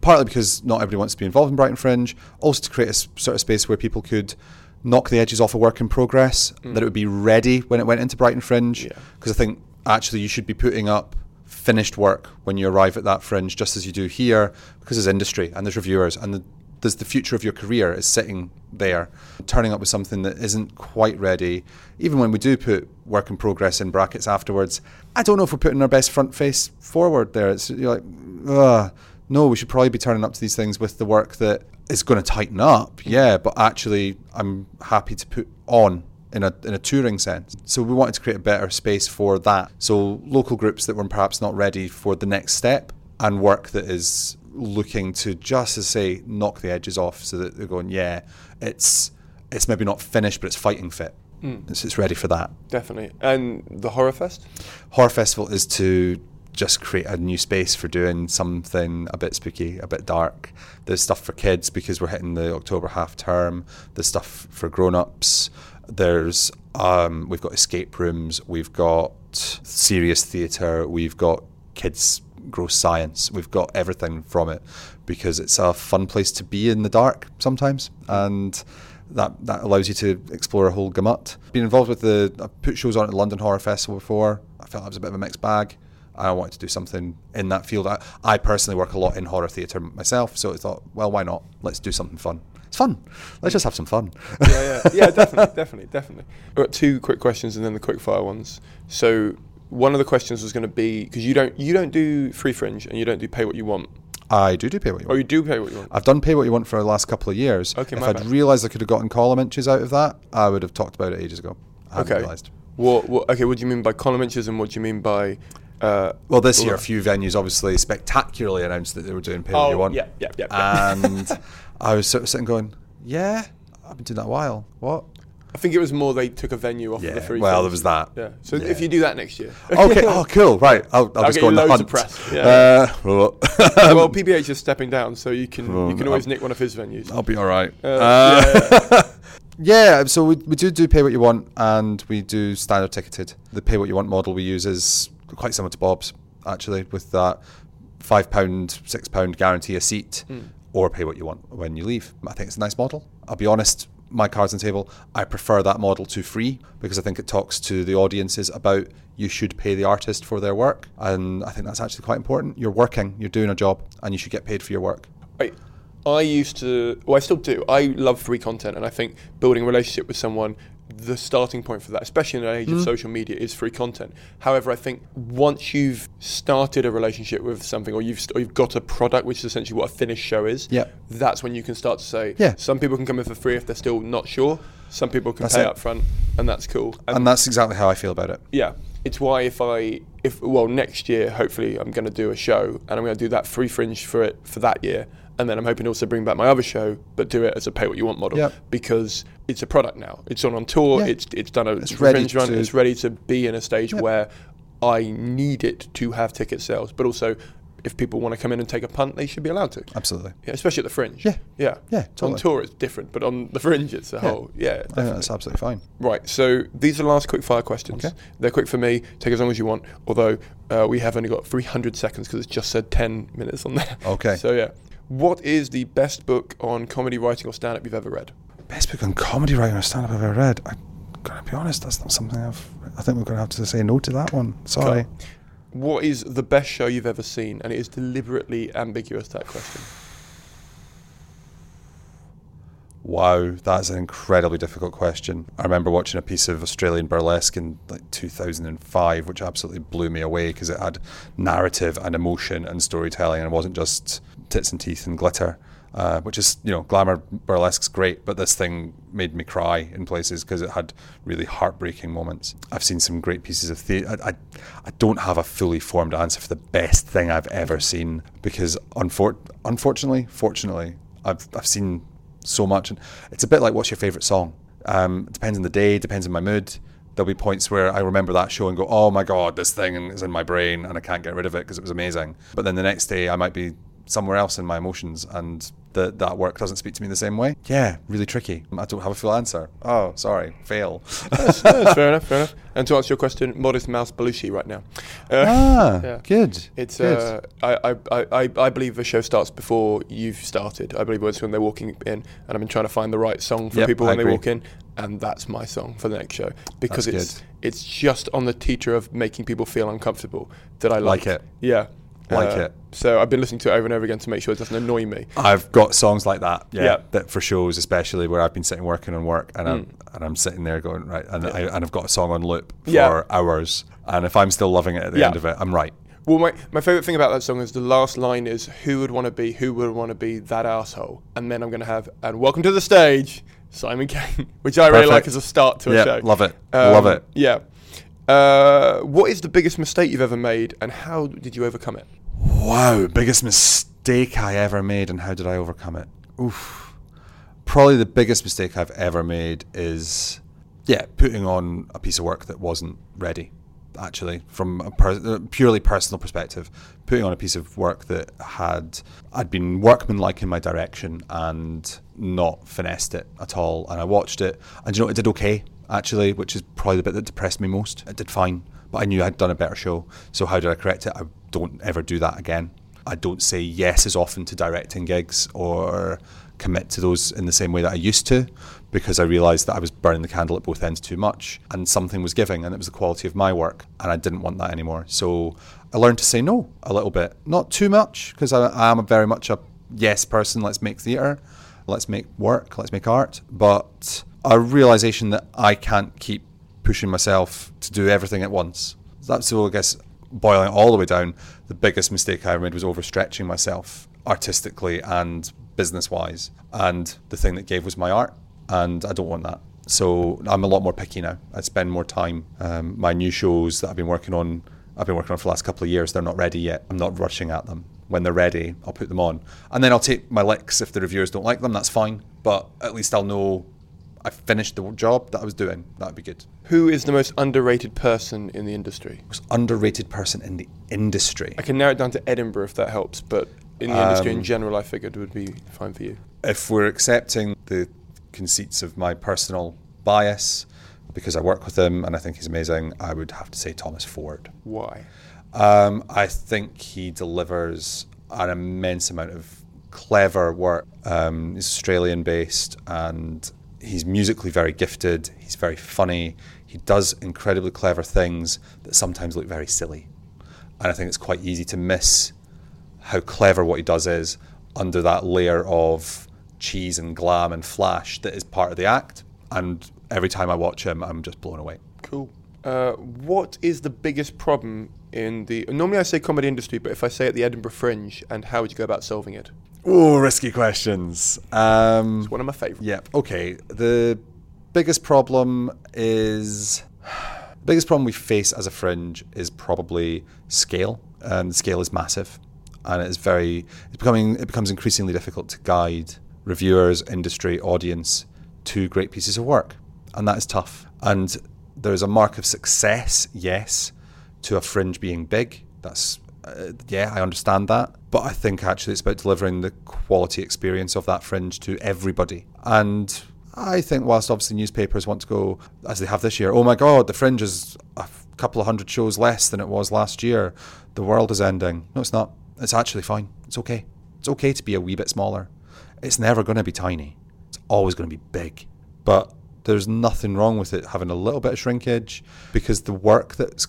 Partly because not everybody wants to be involved in Brighton Fringe. Also to create a sort of space where people could knock the edges off a work in progress. That it would be ready when it went into Brighton Fringe. Mm. Yeah. Because I think actually you should be putting up finished work when you arrive at that fringe, just as you do here, because there's industry and there's reviewers and the, there's the future of your career is sitting there, turning up with something that isn't quite ready. Even when we do put work in progress in brackets afterwards, I don't know if we're putting our best front face forward there. It's you're like, ugh, no, we should probably be turning up to these things with the work that is going to tighten up, yeah, but actually I'm happy to put on in a in a touring sense. So we wanted to create a better space for that. So local groups that were perhaps not ready for the next step and work that is looking to just as say knock the edges off so that they're going, yeah, it's it's maybe not finished but it's fighting fit. It's, it's ready for that. Definitely. And the Horror Fest? Horror Festival is to just create a new space for doing something a bit spooky, a bit dark. There's stuff for kids because we're hitting the October half term. There's stuff for grown ups. There's um, we've got escape rooms. We've got serious theatre. We've got kids gross science. We've got everything from it because it's a fun place to be in the dark sometimes and that that allows you to explore a whole gamut. Been involved with the I put shows on at the London Horror Festival before. I felt that was a bit of a mixed bag. I wanted to do something in that field. I, I personally work a lot in horror theatre myself, so I thought, well, why not? Let's do something fun. It's fun. Let's just have some fun. yeah, yeah, yeah, [laughs] definitely, definitely, definitely. I've got two quick questions and then the quick fire ones. So one of the questions was going to be because you don't you don't do free fringe and you don't do pay what you want. I do do pay what you want. Oh, you do pay what you want. I've done pay what you want for the last couple of years. Okay, if my I'd bad. realised I could have gotten column inches out of that, I would have talked about it ages ago. I Okay. realised. What, what? Okay, what do you mean by column inches and what do you mean by? Uh, Well, this year, a few venues obviously spectacularly announced that they were doing pay what Oh, you want. yeah, yeah, yeah. And [laughs] I was sort of sitting going, yeah, I've been doing that a while. What? I think it was more they took a venue off Yeah. of the free. Well, there was that. Yeah. So Yeah. if you do that next year. [laughs] Okay. [laughs] oh, cool. Right. I'll, I'll, I'll just go on the hunt. of press. Yeah. Uh, well, [laughs] PBH is stepping down, so you can you can always I'll- nick one of his venues. I'll be all right. Uh, Uh, yeah, Yeah, so we, we do do pay what you want, and we do standard ticketed. The pay what you want model we use is quite similar to Bob's, actually, with that five pound, six pound guarantee a seat, Hmm. or pay what you want when you leave. I think it's a nice model. I'll be honest, my cards on the table, I prefer that model to free because I think it talks to the audiences about you should pay the artist for their work, and I think that's actually quite important. You're working, you're doing a job, and you should get paid for your work. I, I used to, well, I still do. I love free content, and I think building a relationship with someone, the starting point for that, especially in an age of Mm. social media, is free content. However, I think once you've started a relationship with something, or you've st- or you've got a product, which is essentially what a finished show is, Yeah. that's when you can start to say, Yeah. some people can come in for free if they're still not sure. Some people can That's pay it. up front, and that's cool. And that's exactly how I feel about it. Yeah, it's why if I if well next year hopefully I'm going to do a show and I'm going to do that free fringe for it for that year, and then I'm hoping to also bring back my other show, but do it as a pay what you want model Yep. because it's a product now. It's on on tour. Yeah. It's it's done a It's ready fringe run. to- It's ready to be in a stage Yep. where I need it to have ticket sales, but also. If people want to come in and take a punt, they should be allowed to. Absolutely. Yeah, especially at the fringe. Yeah. yeah, Yeah, On tour, it's different, but on the fringe, it's a whole. Yeah, I think definitely. that's absolutely fine. Right, so these are the last quick fire questions. Okay. They're quick for me, take as long as you want, although uh, we have only got 300 seconds because it's just said 10 minutes on there. Okay. [laughs] So, yeah. What is the best book on comedy writing or stand up you've ever read? Best book on comedy writing or stand up I've ever read. I'm gonna be honest, that's not something I've. I think we're gonna have to say no to that one. Sorry. Okay. What is the best show you've ever seen? And it is deliberately ambiguous, that question. Wow, that's an incredibly difficult question. I remember watching a piece of Australian burlesque in like 2005, which absolutely blew me away because it had narrative and emotion and storytelling, and it wasn't just tits and teeth and glitter. Uh, which is, you know, glamour burlesque's great, but this thing made me cry in places because it had really heartbreaking moments. I've seen some great pieces of theatre. I, I, I don't have a fully formed answer for the best thing I've ever seen because, unfor- unfortunately, fortunately, I've, I've seen so much. And it's a bit like what's your favourite song? Um, depends on the day, depends on my mood. There'll be points where I remember that show and go, oh my God, this thing is in my brain and I can't get rid of it because it was amazing. But then the next day I might be somewhere else in my emotions and the, that work doesn't speak to me the same way. Yeah, really tricky. I don't have a full answer. Oh, sorry, fail. That's, that's fair enough, fair enough. And to answer your question, Modest Mouse Belushi right now. Uh, ah, [laughs] Yeah. good. It's good. uh, I, I, I, I- believe the show starts before you've started. I believe it's when they're walking in, and I've been trying to find the right song for Yep, people when they walk in, and that's my song for the next show because That's it's good. it's just on the teeter of making people feel uncomfortable that I Like like, it. Yeah, Like Uh, it. So I've been listening to it over and over again to make sure it doesn't annoy me. I've got songs like that, yeah, Yeah. that for shows especially where I've been sitting working on work and I'm Mm. and I'm sitting there going right, and I, and I've got a song on loop for Yeah. hours, and if I'm still loving it at the Yeah. end of it, I'm right. Well, my, my favourite thing about that song is the last line is who would want to be, who would want to be that asshole? And then I'm going to have, and welcome to the stage, Simon Kane, [laughs] which I really like as a start to a show. love it. Um, Love it. Yeah. Uh, what is the biggest mistake you've ever made and how did you overcome it? Wow, biggest mistake I ever made, and how did I overcome it? Oof. Probably the biggest mistake I've ever made is, yeah, putting on a piece of work that wasn't ready. Actually, from a per- uh, purely personal perspective, putting on a piece of work that had I'd been workmanlike in my direction and not finessed it at all. And I watched it, and you know, it did okay actually, which is probably the bit that depressed me most. It did fine, but I knew I'd done a better show. So how did I correct it? I don't ever do that again. I don't say yes as often to directing gigs or commit to those in the same way that I used to because I realised that I was burning the candle at both ends too much and something was giving and it was the quality of my work and I didn't want that anymore. So I learned to say no a little bit, not too much because I, I am a very much a yes person. Let's make theatre, let's make work, let's make art, but a realisation that I can't keep pushing myself to do everything at once. That's so I guess boiling all the way down, the biggest mistake I made was overstretching myself artistically and business wise. And the thing that gave was my art, and I don't want that. So I'm a lot more picky now. I spend more time. Um, my new shows that I've been working on, I've been working on for the last couple of years. They're not ready yet. I'm not rushing at them. When they're ready, I'll put them on, and then I'll take my licks if the reviewers don't like them. That's fine, but at least I'll know I finished the job that I was doing. That'd be good. Who is the most underrated person in the industry? Most underrated person in the industry. I can narrow it down to Edinburgh if that helps, but in the industry in Um, general, I figured it would be fine for you. if we're accepting the conceits of my personal bias, because I work with him and I think he's amazing, I would have to say Thomas Ford. Why? Um, I think he delivers an immense amount of clever work. Um, he's Australian based and he's musically very gifted. He's very funny. He does incredibly clever things that sometimes look very silly. And I think it's quite easy to miss how clever what he does is under that layer of cheese and glam and flash that is part of the act. And every time I watch him, I'm just blown away. Cool. Uh, what is the biggest problem in the? Normally, I say comedy industry, but if I say at the Edinburgh Fringe, and how would you go about solving it? Oh, risky questions. Um, It's one of my favourites. Yep. Okay. The biggest problem is the biggest problem we face as a fringe is probably scale, and scale is massive, and it is very. It's becoming. It becomes increasingly difficult to guide reviewers, industry, audience to great pieces of work, and that is tough. And there is a mark of success, yes, to a fringe being big. That's uh, yeah, I understand that, but I think actually it's about delivering the quality experience of that fringe to everybody. And I think whilst obviously newspapers want to go as they have this year, oh my god, the fringe is a couple of hundred shows less than it was last year. The world is ending. No, it's not. It's actually fine. It's okay. It's okay to be a wee bit smaller. It's never going to be tiny. It's always going to be big. But there's nothing wrong with it having a little bit of shrinkage because the work that's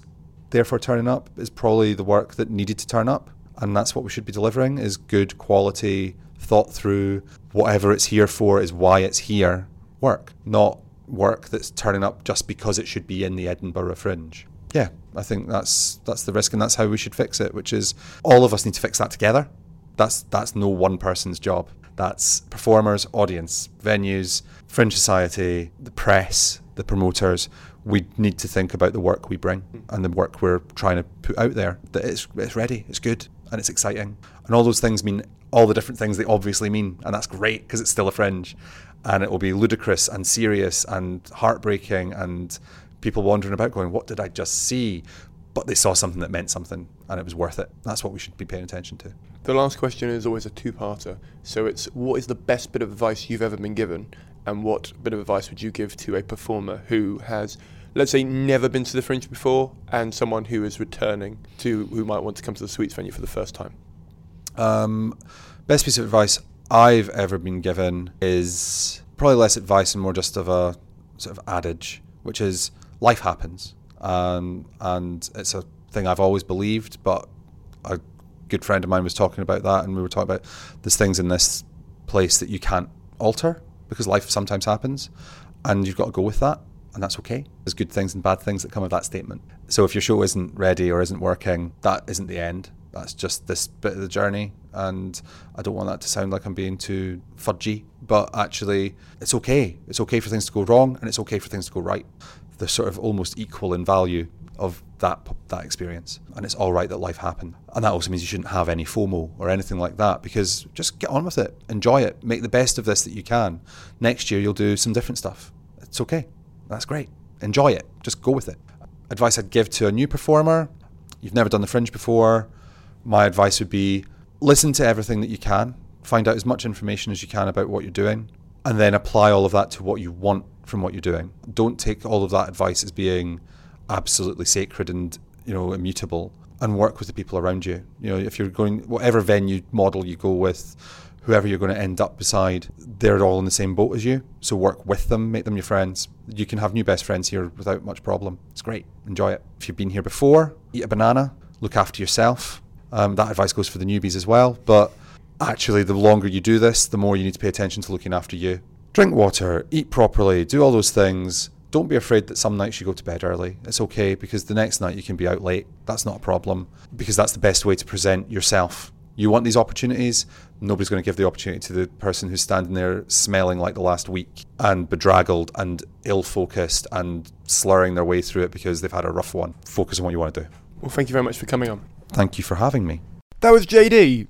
therefore turning up is probably the work that needed to turn up and that's what we should be delivering is good quality thought through whatever it's here for is why it's here work not work that's turning up just because it should be in the Edinburgh Fringe. Yeah I think that's that's the risk and that's how we should fix it which is all of us need to fix that together. That's that's no one person's job. That's performers audience venues fringe society the press the promoters we need to think about the work we bring mm. and the work we're trying to put out there that it's, it's ready it's good and it's exciting. And all those things mean all the different things they obviously mean and that's great because it's still a fringe. And it will be ludicrous and serious and heartbreaking and people wandering about going what did i just see? But they saw something that meant something and it was worth it. That's what we should be paying attention to. The last question is always a two-parter. So it's what is the best bit of advice you've ever been given, and what bit of advice would you give to a performer who has, let's say, never been to the Fringe before, and someone who is returning to who might want to come to the Sweets venue for the first time? Um, best piece of advice I've ever been given is probably less advice and more just of a sort of adage, which is life happens, um, and it's a thing I've always believed, but a good friend of mine was talking about that, and we were talking about there's things in this place that you can't alter because life sometimes happens, and you've got to go with that, and that's okay. There's good things and bad things that come of that statement. So if your show isn't ready or isn't working, that isn't the end. That's just this bit of the journey, and I don't want that to sound like I'm being too fudgy, but actually, it's okay. It's okay for things to go wrong, and it's okay for things to go right. They're sort of almost equal in value of that that experience, and it's all right that life happened. And that also means you shouldn't have any FOMO or anything like that, because just get on with it, enjoy it, make the best of this that you can. Next year, you'll do some different stuff. It's okay. That's great. Enjoy it. Just go with it. Advice I'd give to a new performer: you've never done the fringe before. My advice would be listen to everything that you can, find out as much information as you can about what you're doing, and then apply all of that to what you want from what you're doing. Don't take all of that advice as being absolutely sacred and you know immutable and work with the people around you you know if you're going whatever venue model you go with whoever you're going to end up beside they're all in the same boat as you. So work with them make them your friends. You can have new best friends here without much problem. It's great. Enjoy it. If you've been here before eat a banana look after yourself. Um, that advice goes for the newbies as well. But actually the longer you do this the more you need to pay attention to looking after you. Drink water eat properly do all those things. Don't be afraid that some nights you go to bed early. It's okay because the next night you can be out late. That's not a problem because that's the best way to present yourself. You want these opportunities, nobody's going to give the opportunity to the person who's standing there smelling like the last week and bedraggled and ill focused and slurring their way through it because they've had a rough one. Focus on what you want to do. Well, thank you very much for coming on. Thank you for having me. That was JD.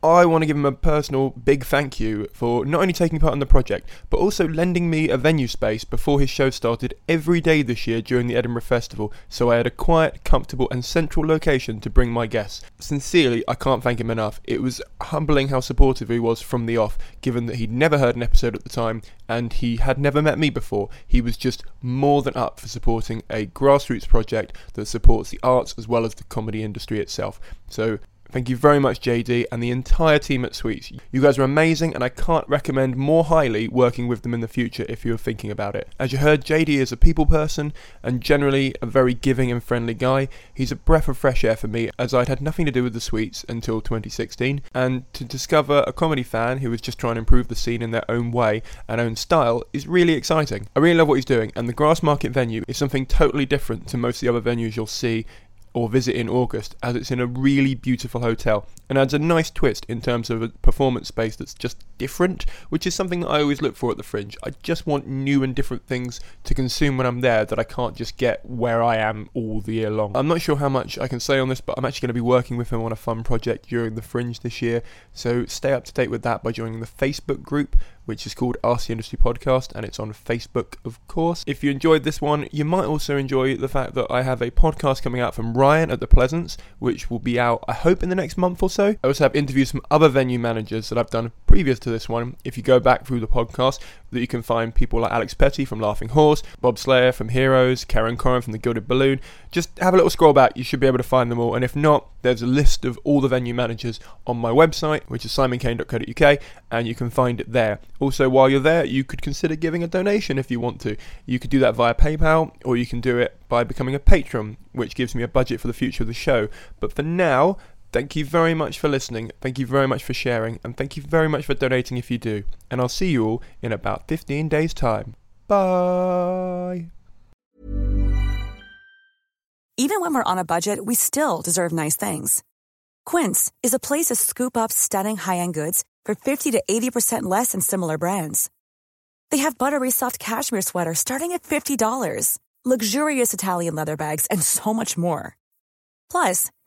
I want to give him a personal big thank you for not only taking part in the project, but also lending me a venue space before his show started every day this year during the Edinburgh Festival, so I had a quiet, comfortable, and central location to bring my guests. Sincerely, I can't thank him enough. It was humbling how supportive he was from the off, given that he'd never heard an episode at the time and he had never met me before. He was just more than up for supporting a grassroots project that supports the arts as well as the comedy industry itself. So, Thank you very much, JD, and the entire team at Sweets. You guys are amazing, and I can't recommend more highly working with them in the future if you're thinking about it. As you heard, JD is a people person and generally a very giving and friendly guy. He's a breath of fresh air for me, as I'd had nothing to do with the Sweets until 2016, and to discover a comedy fan who was just trying to improve the scene in their own way and own style is really exciting. I really love what he's doing, and the Grassmarket venue is something totally different to most of the other venues you'll see or visit in August, as it's in a really beautiful hotel and adds a nice twist in terms of a performance space that's just different, which is something that I always look for at the Fringe. I just want new and different things to consume when I'm there that I can't just get where I am all the year long. I'm not sure how much I can say on this, but I'm actually going to be working with him on a fun project during the Fringe this year, so stay up to date with that by joining the Facebook group which is called RC Industry Podcast, and it's on Facebook, of course. If you enjoyed this one, you might also enjoy the fact that I have a podcast coming out from Ryan at the Pleasance, which will be out, I hope, in the next month or so. I also have interviews from other venue managers that I've done previous to this one. If you go back through the podcast, that you can find people like Alex Petty from Laughing Horse, Bob Slayer from Heroes, Karen Koren from The Gilded Balloon. Just have a little scroll back, you should be able to find them all. And if not, there's a list of all the venue managers on my website, which is simonkane.co.uk, and you can find it there. Also, while you're there, you could consider giving a donation if you want to. You could do that via PayPal, or you can do it by becoming a patron, which gives me a budget for the future of the show. But for now, Thank you very much for listening, thank you very much for sharing, and thank you very much for donating if you do. And I'll see you all in about 15 days' time. Bye! Even when we're on a budget, we still deserve nice things. Quince is a place to scoop up stunning high end goods for 50 to 80% less than similar brands. They have buttery soft cashmere sweaters starting at $50, luxurious Italian leather bags, and so much more. Plus,